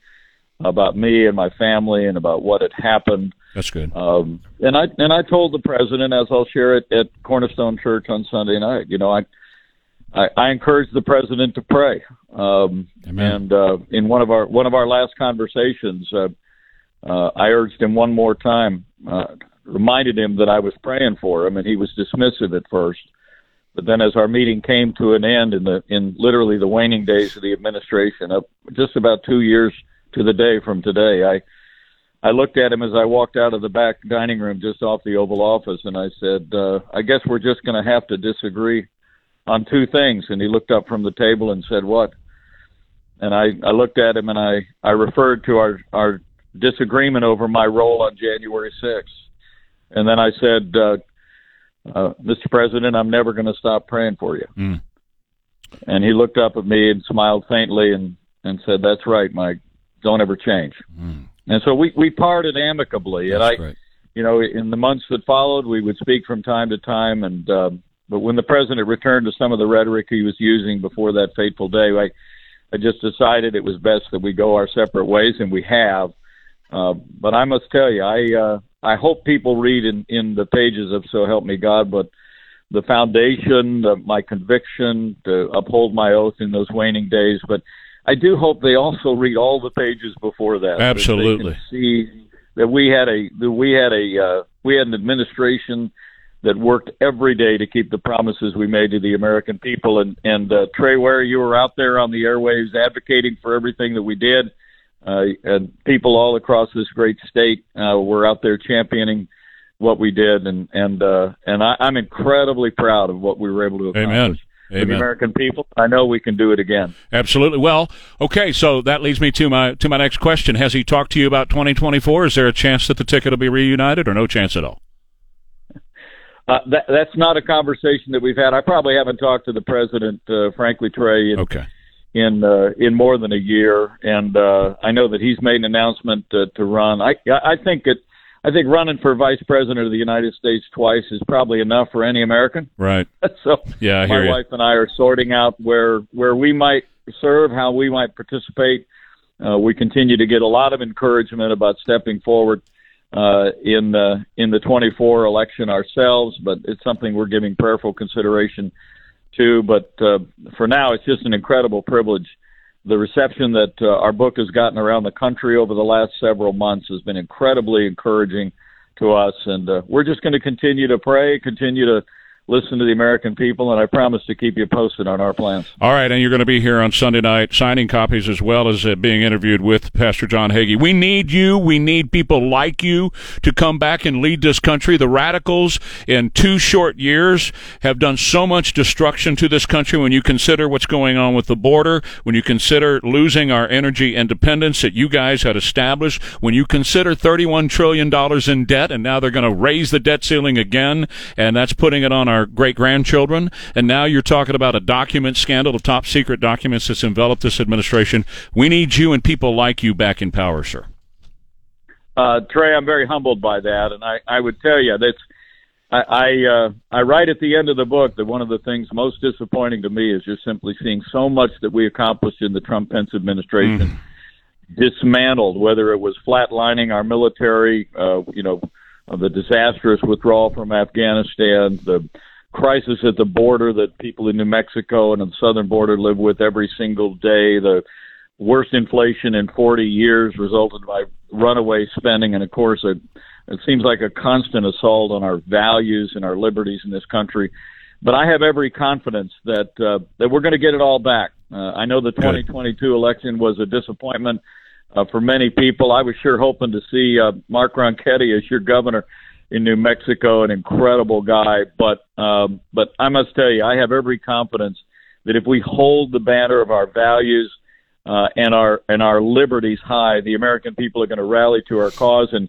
Speaker 10: about me and my family and about what had happened.
Speaker 1: That's good.
Speaker 10: Um, and I and I told the president, as I'll share it at Cornerstone Church on Sunday night. You know, I I, I encouraged the president to pray. Um, and uh, in one of our one of our last conversations, uh, uh, I urged him one more time, uh, reminded him that I was praying for him, and he was dismissive at first. But then, as our meeting came to an end in the in literally the waning days of the administration, up just about two years to the day from today, I I looked at him as I walked out of the back dining room just off the Oval Office, and I said, uh, "I guess we're just going to have to disagree on two things." And he looked up from the table and said, "What?" And I I looked at him and I I referred to our our disagreement over my role on January 6th, and then I said, uh, uh, "Mr. President, I'm never going to stop praying for you."
Speaker 1: Mm.
Speaker 10: And he looked up at me and smiled faintly and and said, "That's right, Mike. Don't ever change."
Speaker 1: Mm.
Speaker 10: And so we we parted amicably, and I,
Speaker 1: great.
Speaker 10: you know, in the months that followed, we would speak from time to time. And um, but when the president returned to some of the rhetoric he was using before that fateful day, I I just decided it was best that we go our separate ways, and we have. Uh, but I must tell you, I uh, I hope people read in in the pages of So Help Me God, but the foundation, the, my conviction to uphold my oath in those waning days, but I do hope they also read all the pages before that. so
Speaker 1: Absolutely.
Speaker 10: can see that we had a that we had a uh, we had an administration that worked every day to keep the promises we made to the American people. And and uh, Trey Ware, you were out there on the airwaves advocating for everything that we did, uh, and people all across this great state uh, were out there championing what we did. And and uh, and I, I'm incredibly proud of what we were able to accomplish.
Speaker 1: Amen.
Speaker 10: For the American people, I know we can do it again.
Speaker 1: Absolutely. Well, okay. So that leads me to my to my next question. Has he talked to you about 2024? Is there a chance that the ticket will be reunited, or no chance at all?
Speaker 10: Uh, that, that's not a conversation that we've had. I probably haven't talked to the president, uh, frankly, Trey, in
Speaker 1: Okay.
Speaker 10: in, uh, in more than a year, and uh, I know that he's made an announcement uh, to run. I I think it. I think running for vice president of the United States twice is probably enough for any American.
Speaker 1: Right. [laughs]
Speaker 10: so
Speaker 1: Yeah,
Speaker 10: my
Speaker 1: you.
Speaker 10: wife and I are sorting out where where we might serve, how we might participate. Uh, we continue to get a lot of encouragement about stepping forward uh, in the in the 24 election ourselves, but it's something we're giving prayerful consideration to. But uh, for now, it's just an incredible privilege. The reception that uh, our book has gotten around the country over the last several months has been incredibly encouraging to us, and uh, we're just going to continue to pray, continue to listen to the American people, and I promise to keep you posted on our plans.
Speaker 1: All right, and you're going to be here on Sunday night signing copies as well as uh, being interviewed with Pastor John Hagee. We need you. We need people like you to come back and lead this country. The radicals in two short years have done so much destruction to this country when you consider what's going on with the border, when you consider losing our energy independence that you guys had established, when you consider $31 trillion in debt, and now they're going to raise the debt ceiling again, and that's putting it on our great grandchildren. And now you're talking about a document scandal of top secret documents that's enveloped this administration. We need you and people like you back in power, sir.
Speaker 10: Uh, Trey, I'm very humbled by that, and I, I would tell you that's I I, uh, I write at the end of the book that one of the things most disappointing to me is just simply seeing so much that we accomplished in the Trump Pence administration dismantled, whether it was flatlining our military, uh, you know, the disastrous withdrawal from Afghanistan, the crisis at the border that people in New Mexico and on the southern border live with every single day, the worst inflation in 40 years resulted by runaway spending, and of course, a, it seems like a constant assault on our values and our liberties in this country. But I have every confidence that uh, that we're going to get it all back. Uh, I know the 2022 election was a disappointment uh, for many people. I was sure hoping to see uh, Mark Ronchetti as your governor in New Mexico, an incredible guy. But um, but I must tell you, I have every confidence that if we hold the banner of our values uh, and our and our liberties high, the American people are going to rally to our cause. And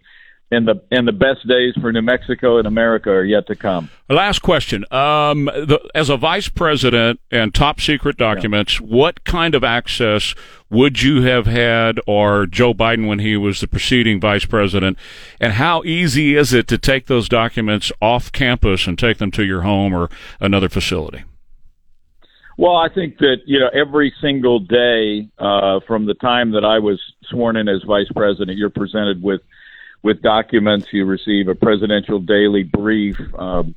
Speaker 10: and the and the best days for New Mexico and America are yet to come.
Speaker 1: Last question. Um, the, as a vice president and top secret documents, what kind of access would you have had, or Joe Biden when he was the preceding vice president, and how easy is it to take those documents off campus and take them to your home or another facility?
Speaker 10: Well, I think that you know every single day uh, from the time that I was sworn in as vice president, you're presented with with documents. You receive a presidential daily brief, um,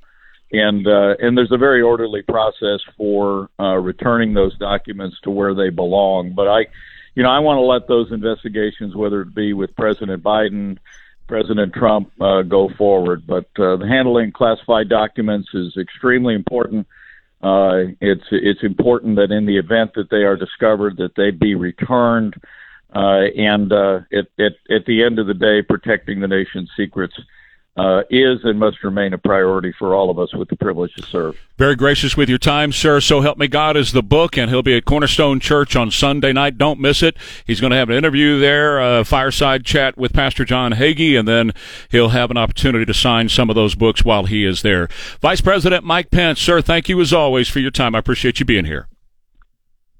Speaker 10: and uh, and there's a very orderly process for uh, returning those documents to where they belong. But I, you know, I want to let those investigations, whether it be with President Biden, President Trump, uh, go forward. But uh, the handling classified documents is extremely important. Uh, it's it's important that in the event that they are discovered, that they be returned. Uh, and uh, at, at, at the end of the day, protecting the nation's secrets uh, is and must remain a priority for all of us with the privilege to serve.
Speaker 1: Very gracious with your time, sir. So Help Me God is the book, and he'll be at Cornerstone Church on Sunday night. Don't miss it. He's going to have an interview there, a fireside chat with Pastor John Hagee, and then he'll have an opportunity to sign some of those books while he is there. Vice President Mike Pence, sir, thank you as always for your time. I appreciate you being here.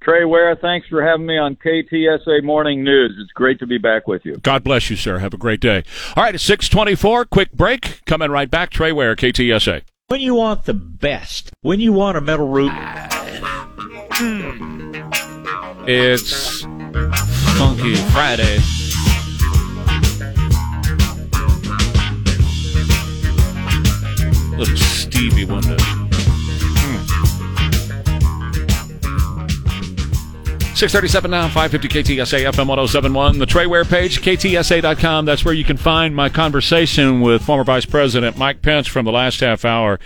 Speaker 10: Trey Ware, thanks for having me on KTSA Morning News. It's great to be back with you.
Speaker 1: God bless you, sir. Have a great day. All right, it's 624. Quick break. Coming right back. Trey Ware, KTSA.
Speaker 11: When you want the best, when you want a metal root. Hmm.
Speaker 1: It's Funky Friday. Little Stevie Wonder. 637 now, 550 KTSA FM 1071. The Trey Ware page, KTSA.com. That's where you can find my conversation with former Vice President Mike Pence from the last half hour.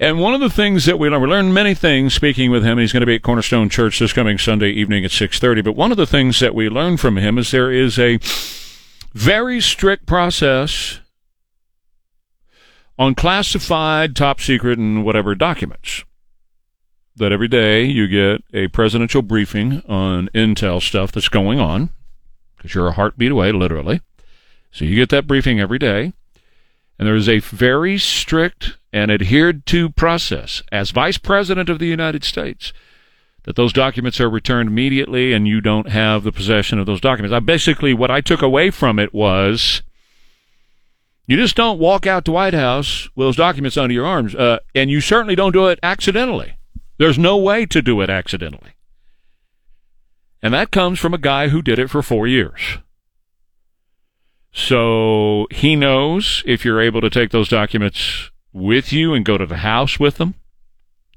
Speaker 1: And one of the things that we learned, we learned many things speaking with him. He's going to be at Cornerstone Church this coming Sunday evening at 6.30. But one of the things that we learned from him is there is a very strict process on classified, top secret, and whatever documents that every day you get a presidential briefing on intel stuff that's going on because you're a heartbeat away, literally. So you get that briefing every day. And there is a very strict and adhered to process as Vice President of the United States that those documents are returned immediately and you don't have the possession of those documents. I basically, what I took away from it was you just don't walk out the White House with those documents under your arms, uh, and you certainly don't do it accidentally. There's no way to do it accidentally. And that comes from a guy who did it for four years. So he knows if you're able to take those documents with you and go to the house with them,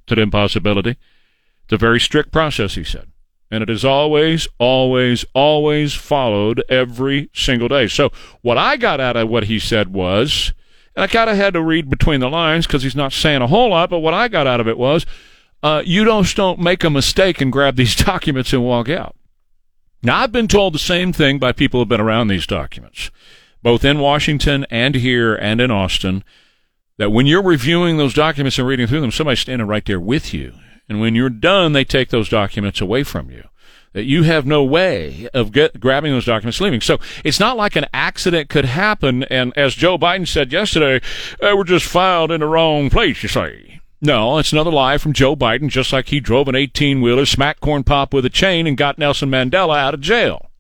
Speaker 1: it's an impossibility. It's a very strict process, he said. And it is always, always, always followed every single day. So what I got out of what he said was, and I kind of had to read between the lines because he's not saying a whole lot, but what I got out of it was, uh, you don't, don't make a mistake and grab these [laughs] documents and walk out. Now, I've been told the same thing by people who have been around these documents, both in Washington and here and in Austin, that when you're reviewing those documents and reading through them, somebody's standing right there with you. And when you're done, they take those documents away from you. That you have no way of get, grabbing those documents leaving. So it's not like an accident could happen. And as Joe Biden said yesterday, they were just filed in the wrong place, you say. No, it's another lie from Joe Biden, just like he drove an 18 wheeler, smacked Corn Pop with a chain, and got Nelson Mandela out of jail.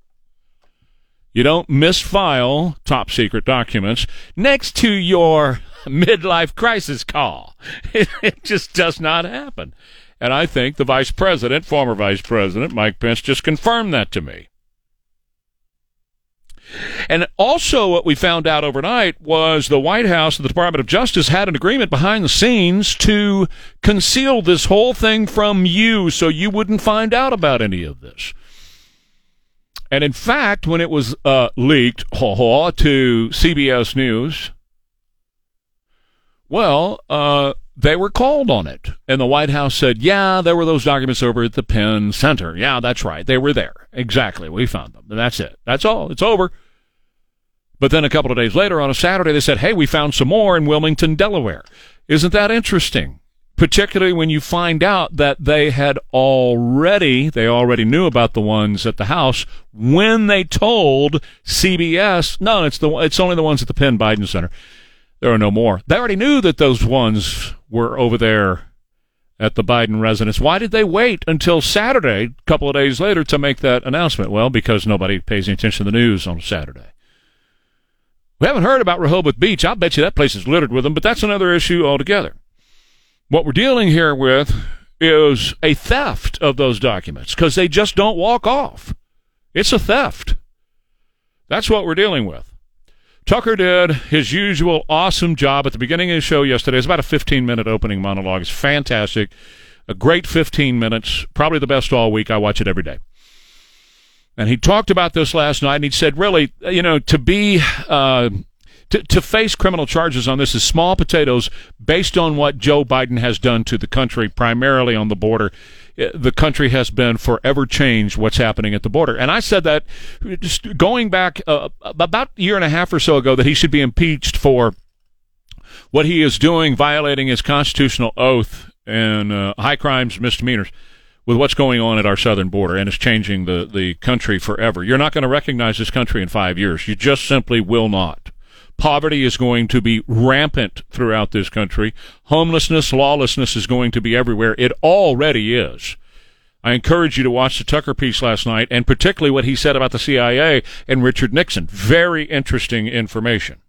Speaker 1: You don't misfile top secret documents next to your [laughs] midlife crisis call. [laughs] It, it, just does not happen. And I think the vice president, former vice president, Mike Pence, just confirmed that to me. And also, what we found out overnight was the White House and the Department of Justice had an agreement behind the scenes to conceal this whole thing from you so you wouldn't find out about any of this. And in fact, when it was uh, leaked to CBS News, well, uh, they were called on it. And the White House said, yeah, there were those documents over at the Penn Center. Yeah, that's right. They were there. Exactly. We found them. And that's it. That's all. It's over. But then a couple of days later, on a Saturday, they said, hey, we found some more in Wilmington, Delaware. Isn't that interesting? particularly when you find out that they had already they already knew about the ones at the house when they told CBS no it's the it's only the ones at the Penn Biden Center there are no more they already knew that those ones were over there at the Biden residence why did they wait until Saturday a couple of days later to make that announcement well because nobody pays any attention to the news on Saturday we haven't heard about Rehoboth Beach I'll bet you that place is littered with them but that's another issue altogether what we're dealing here with is a theft of those documents because they just don't walk off. It's a theft. That's what we're dealing with. Tucker did his usual awesome job at the beginning of the show yesterday. It's about a 15 minute opening monologue. It's fantastic. A great 15 minutes. Probably the best all week. I watch it every day. And he talked about this last night and he said, really, you know, to be. Uh, to, to face criminal charges on this is small potatoes based on what Joe Biden has done to the country, primarily on the border. The country has been forever changed what's happening at the border. And I said that just going back uh, about a year and a half or so ago that he should be impeached for what he is doing, violating his constitutional oath and uh, high crimes, misdemeanors with what's going on at our southern border and it's changing the, the country forever. You're not going to recognize this country in five years. You just simply will not. Poverty is going to be rampant throughout this country. Homelessness, lawlessness is going to be everywhere. It already is. I encourage you to watch the Tucker piece last night and particularly what he said about the CIA and Richard Nixon. Very interesting information.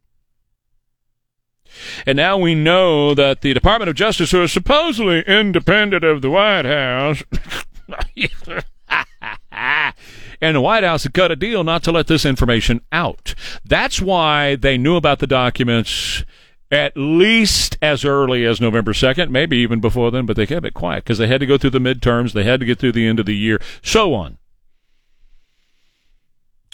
Speaker 1: And now we know that the Department of Justice, who is supposedly independent of the White House, [laughs] [laughs] and the White House had cut a deal not to let this information out. That's why they knew about the documents at least as early as November 2nd, maybe even before then, but they kept it quiet because they had to go through the midterms, they had to get through the end of the year, so on.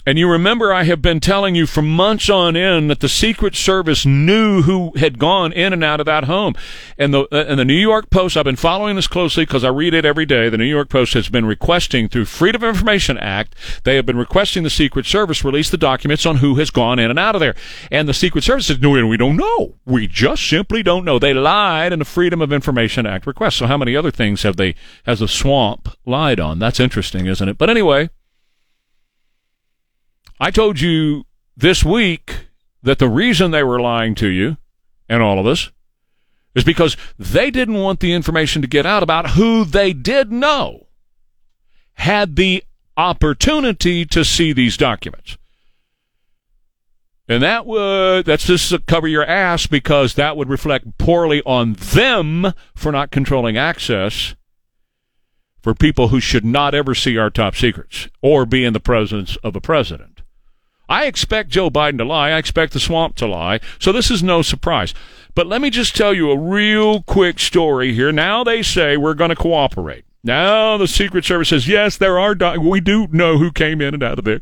Speaker 1: And you remember I have been telling you for months on end that the Secret Service knew who had gone in and out of that home. And the uh, and the New York Post, I've been following this closely because I read it every day. The New York Post has been requesting through Freedom of Information Act, they have been requesting the Secret Service release the documents on who has gone in and out of there. And the Secret Service says, no, and we don't know. We just simply don't know. They lied in the Freedom of Information Act request. So how many other things have they, has the swamp lied on? That's interesting, isn't it? But anyway, I told you this week that the reason they were lying to you and all of us is because they didn't want the information to get out about who they did know had the opportunity to see these documents. And that would that's just to cover your ass because that would reflect poorly on them for not controlling access for people who should not ever see our top secrets or be in the presence of a president. I expect Joe Biden to lie. I expect the swamp to lie. So this is no surprise. But let me just tell you a real quick story here. Now they say we're going to cooperate. Now the Secret Service says, yes, there are, we do know who came in and out of there.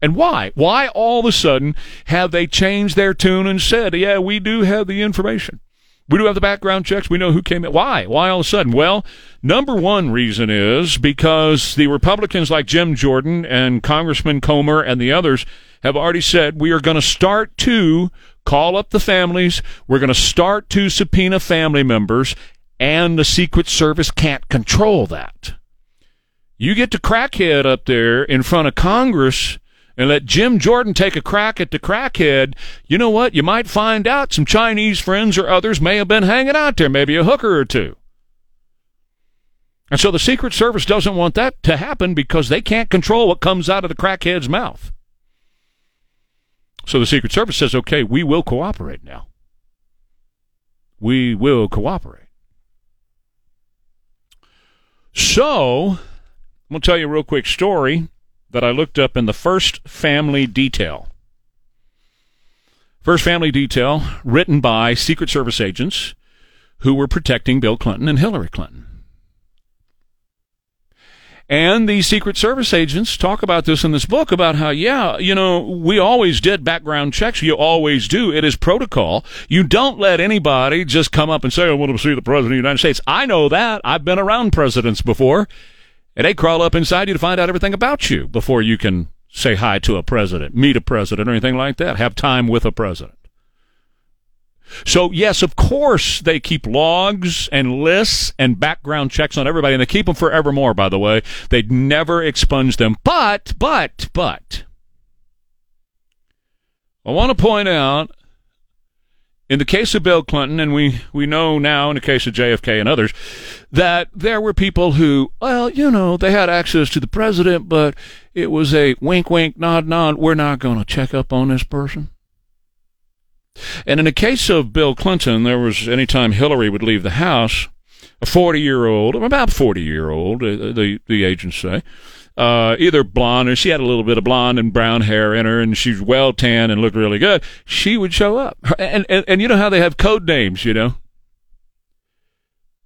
Speaker 1: And why? Why all of a sudden have they changed their tune and said, yeah, we do have the information? We do have the background checks. We know who came in. Why? Why all of a sudden? Well, number one reason is because the Republicans like Jim Jordan and Congressman Comer and the others have already said we are going to start to call up the families. We're going to start to subpoena family members, and the Secret Service can't control that. You get the crackhead up there in front of Congress and let Jim Jordan take a crack at the crackhead, you know what? You might find out some Chinese friends or others may have been hanging out there, maybe a hooker or two. And so the Secret Service doesn't want that to happen because they can't control what comes out of the crackhead's mouth. So the Secret Service says, okay, we will cooperate now. We will cooperate. So, I'm going to tell you a real quick story that I looked up in the First Family Detail. First Family Detail, written by Secret Service agents who were protecting Bill Clinton and Hillary Clinton. And the Secret Service agents talk about this in this book about how, yeah, you know, we always did background checks. You always do. It is protocol. You don't let anybody just come up and say, I want to see the President of the United States. I know that. I've been around presidents before. And they crawl up inside you to find out everything about you before you can say hi to a president, meet a president, or anything like that. Have time with a president. So, yes, of course, they keep logs and lists and background checks on everybody, and they keep them forevermore, by the way. They'd never expunge them. But, but, but, I want to point out in the case of Bill Clinton, and we, we know now in the case of JFK and others, that there were people who, well, you know, they had access to the president, but it was a wink, wink, nod, nod. We're not going to check up on this person. And in the case of Bill Clinton, there was any time Hillary would leave the house, a 40 year old, about 40 year old, uh, the, the agents say, uh, either blonde or she had a little bit of blonde and brown hair in her and she's well tan and looked really good, she would show up. And, and, and you know how they have code names, you know?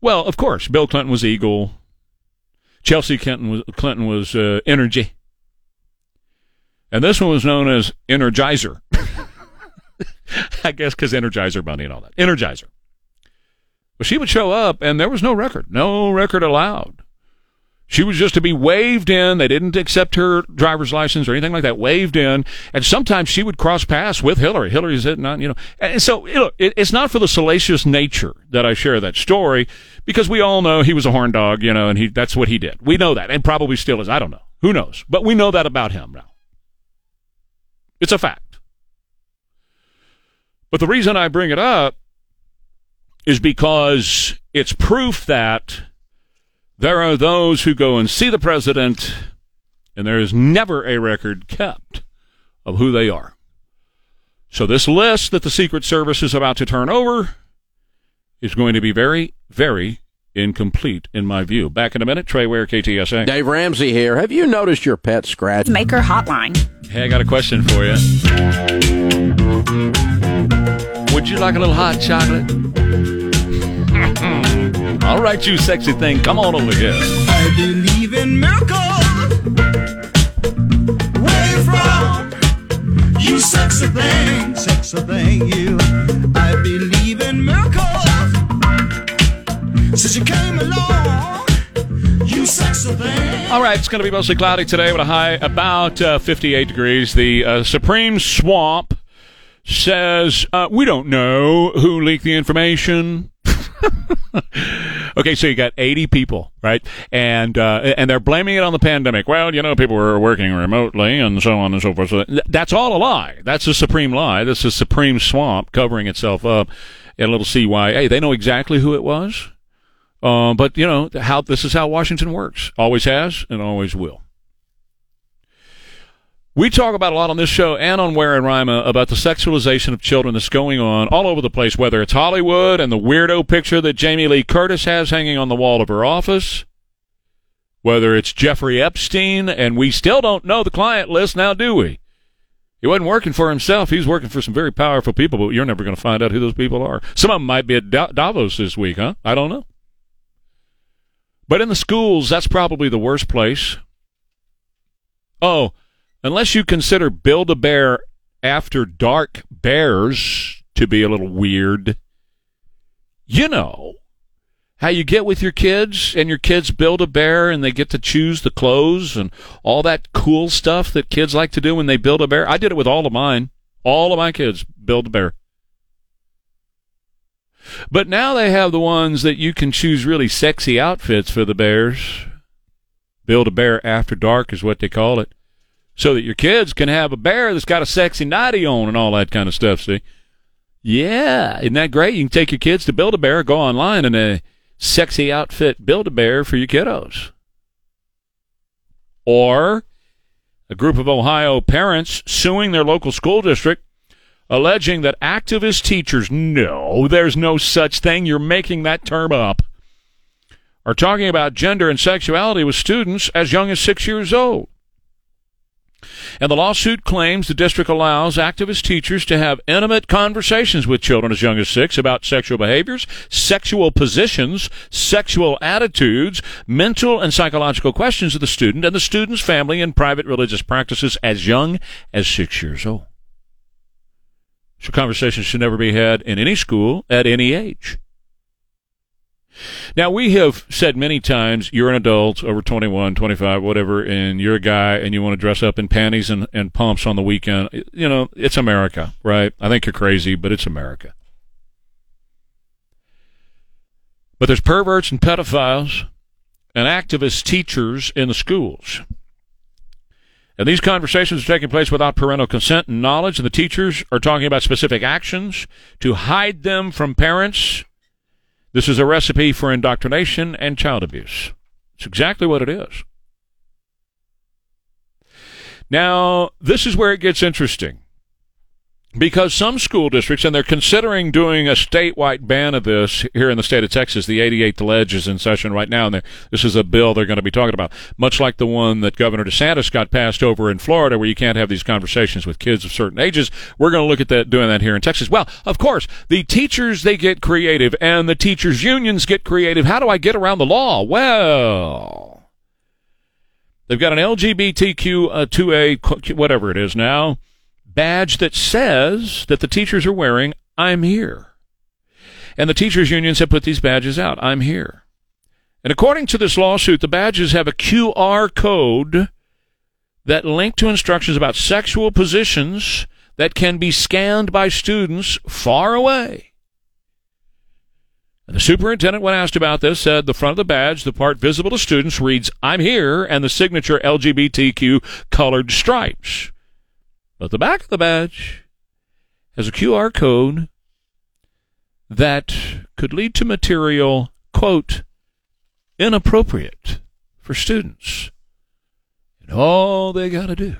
Speaker 1: Well, of course, Bill Clinton was Eagle. Chelsea Clinton was, Clinton was uh, Energy. And this one was known as Energizer. [laughs] I guess because Energizer Bunny and all that. Energizer. But she would show up, and there was no record, no record allowed. She was just to be waved in. They didn't accept her driver's license or anything like that. Waved in, and sometimes she would cross paths with Hillary. Hillary's hitting on, you know. And so, know, it, it's not for the salacious nature that I share that story, because we all know he was a horn dog, you know, and he that's what he did. We know that, and probably still is. I don't know. Who knows? But we know that about him now. It's a fact. But the reason I bring it up is because it's proof that there are those who go and see the president, and there is never a record kept of who they are. So, this list that the Secret Service is about to turn over is going to be very, very incomplete, in my view. Back in a minute, Trey Ware, KTSA.
Speaker 12: Dave Ramsey here. Have you noticed your pet scratch?
Speaker 5: Maker Hotline.
Speaker 1: Hey, I got a question for you. Would you like a little hot chocolate? [laughs] All right, you sexy thing, come on over here.
Speaker 13: I believe in miracles. Where you from? You sexy thing, sexy thing, you. I believe in miracles. Since you came along, you sexy thing.
Speaker 1: All right, it's going to be mostly cloudy today with a high about uh, 58 degrees. The uh, Supreme Swamp says, uh, We don't know who leaked the information. [laughs] okay, so you got 80 people, right? And uh, and they're blaming it on the pandemic. Well, you know, people were working remotely and so on and so forth. So that's all a lie. That's a supreme lie. That's a supreme swamp covering itself up. And a little CYA. They know exactly who it was. Uh, but you know how this is how Washington works. Always has and always will. We talk about a lot on this show and on Ware and Rima about the sexualization of children that's going on all over the place, whether it's Hollywood and the weirdo picture that Jamie Lee Curtis has hanging on the wall of her office, whether it's Jeffrey Epstein, and we still don't know the client list now, do we? He wasn't working for himself. He was working for some very powerful people, but you're never going to find out who those people are. Some of them might be at Davos this week, huh? I don't know. But in the schools, that's probably the worst place. Oh, unless you consider Build a Bear After Dark Bears to be a little weird, you know how you get with your kids and your kids build a bear and they get to choose the clothes and all that cool stuff that kids like to do when they build a bear. I did it with all of mine. All of my kids build a bear. But now they have the ones that you can choose really sexy outfits for the bears. Build a bear after dark is what they call it. So that your kids can have a bear that's got a sexy nightie on and all that kind of stuff, see? Yeah, isn't that great? You can take your kids to Build a Bear, go online and a sexy outfit Build a Bear for your kiddos. Or a group of Ohio parents suing their local school district alleging that activist teachers, no, there's no such thing, you're making that term up, are talking about gender and sexuality with students as young as six years old. And the lawsuit claims the district allows activist teachers to have intimate conversations with children as young as six about sexual behaviors, sexual positions, sexual attitudes, mental and psychological questions of the student and the student's family and private religious practices as young as six years old. So conversations should never be had in any school at any age. Now, we have said many times you're an adult, over 21, 25, whatever, and you're a guy and you want to dress up in panties and, and pumps on the weekend. You know, it's America, right? I think you're crazy, but it's America. But there's perverts and pedophiles and activist teachers in the schools. And these conversations are taking place without parental consent and knowledge, and the teachers are talking about specific actions to hide them from parents. This is a recipe for indoctrination and child abuse. It's exactly what it is. Now, this is where it gets interesting. Because some school districts, and they're considering doing a statewide ban of this here in the state of Texas, the 88th ledge is in session right now, and this is a bill they're going to be talking about, much like the one that Governor DeSantis got passed over in Florida, where you can't have these conversations with kids of certain ages. We're going to look at that, doing that here in Texas. Well, of course, the teachers, they get creative, and the teachers' unions get creative. How do I get around the law? Well, they've got an LGBTQ uh, 2A, whatever it is now, badge that says that the teachers are wearing, I'm here. And the teachers' unions have put these badges out, I'm here. And according to this lawsuit, the badges have a QR code that link to instructions about sexual positions that can be scanned by students far away. And the superintendent, when asked about this, said the front of the badge, the part visible to students, reads, I'm here, and the signature LGBTQ colored stripes. But the back of the badge has a QR code that could lead to material, quote, inappropriate for students. And all they got to do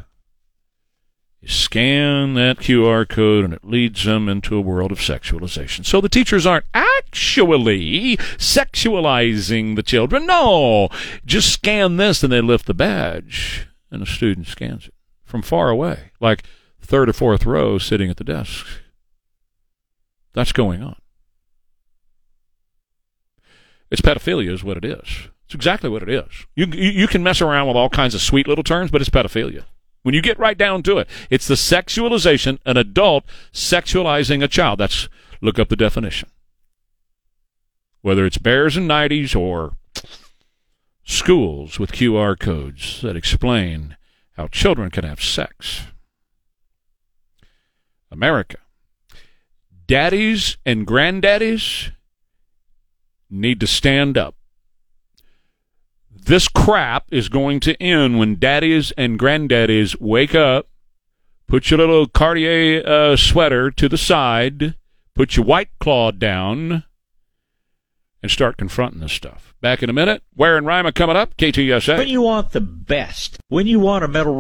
Speaker 1: is scan that QR code and it leads them into a world of sexualization. So the teachers aren't actually sexualizing the children. No, just scan this and they lift the badge and the student scans it from far away, like third or fourth row sitting at the desk. That's going on. It's pedophilia, is what it is. It's exactly what it is. You, you, can mess around with all kinds of sweet little terms, but it's pedophilia. When you get right down to it, it's the sexualization, an adult sexualizing a child. That's look up the definition. Whether it's bears and nighties or schools with QR codes that explain how children can have sex. America. Daddies and granddaddies need to stand up. This crap is going to end when daddies and granddaddies wake up, put your little Cartier uh, sweater to the side, put your white claw down, and start confronting this stuff. Back in a minute. Ware and Rima coming up. KTSA.
Speaker 11: When you want the best, when you want a metal